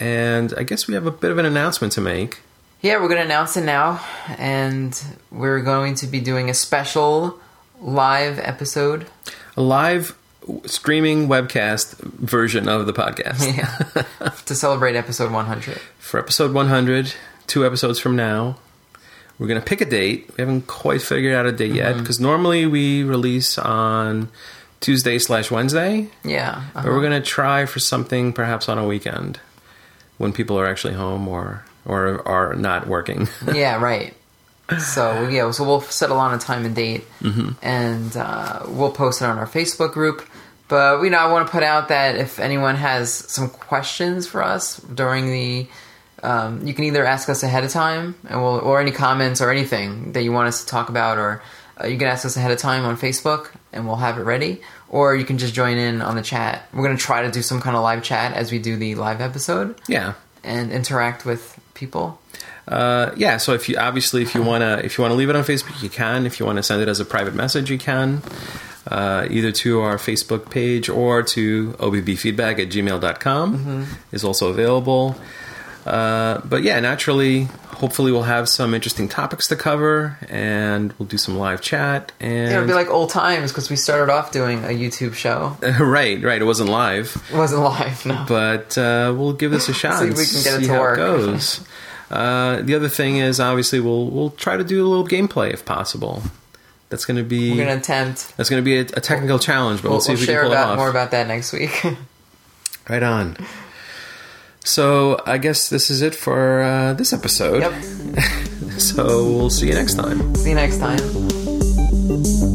And I guess we have a bit of an announcement to make. Yeah, we're going to announce it now, and we're going to be doing a special live episode. A live streaming webcast version of the podcast. Yeah. (laughs) to celebrate episode 100. For episode 100, two episodes from now, we're going to pick a date. We haven't quite figured out a date yet mm-hmm. because normally we release on Tuesday slash Wednesday. Yeah. But we're uh-huh. going to try for something perhaps on a weekend when people are actually home or or are not working. (laughs) yeah, right. So yeah, so we'll settle on a time and date, mm-hmm. and uh, we'll post it on our Facebook group. But you know, I want to put out that if anyone has some questions for us during the, um, you can either ask us ahead of time, and we'll, or any comments or anything that you want us to talk about, or uh, you can ask us ahead of time on Facebook, and we'll have it ready. Or you can just join in on the chat. We're gonna try to do some kind of live chat as we do the live episode yeah. and interact with people. Uh, yeah, so if you obviously if you wanna if you wanna leave it on Facebook, you can. If you wanna send it as a private message, you can. Uh, either to our Facebook page or to obbfeedback at gmail.com is also available. Uh, but yeah, naturally, hopefully we'll have some interesting topics to cover and we'll do some live chat. And It'll be like old times because we started off doing a YouTube show. (laughs) right, right. It wasn't live, It wasn't live, no. but uh, we'll give this a shot. (laughs) See if we can get it see to how work. goes. (laughs) Uh, the other thing is, obviously, we'll we'll try to do a little gameplay if possible. That's going to be We're gonna attempt. that's going to be a, a technical challenge, but we'll, We'll, see we'll if we can pull it about off. more about that next week. (laughs) Right on. So I guess this is it for uh, this episode. yep. (laughs) So we'll see you next time. See you next time.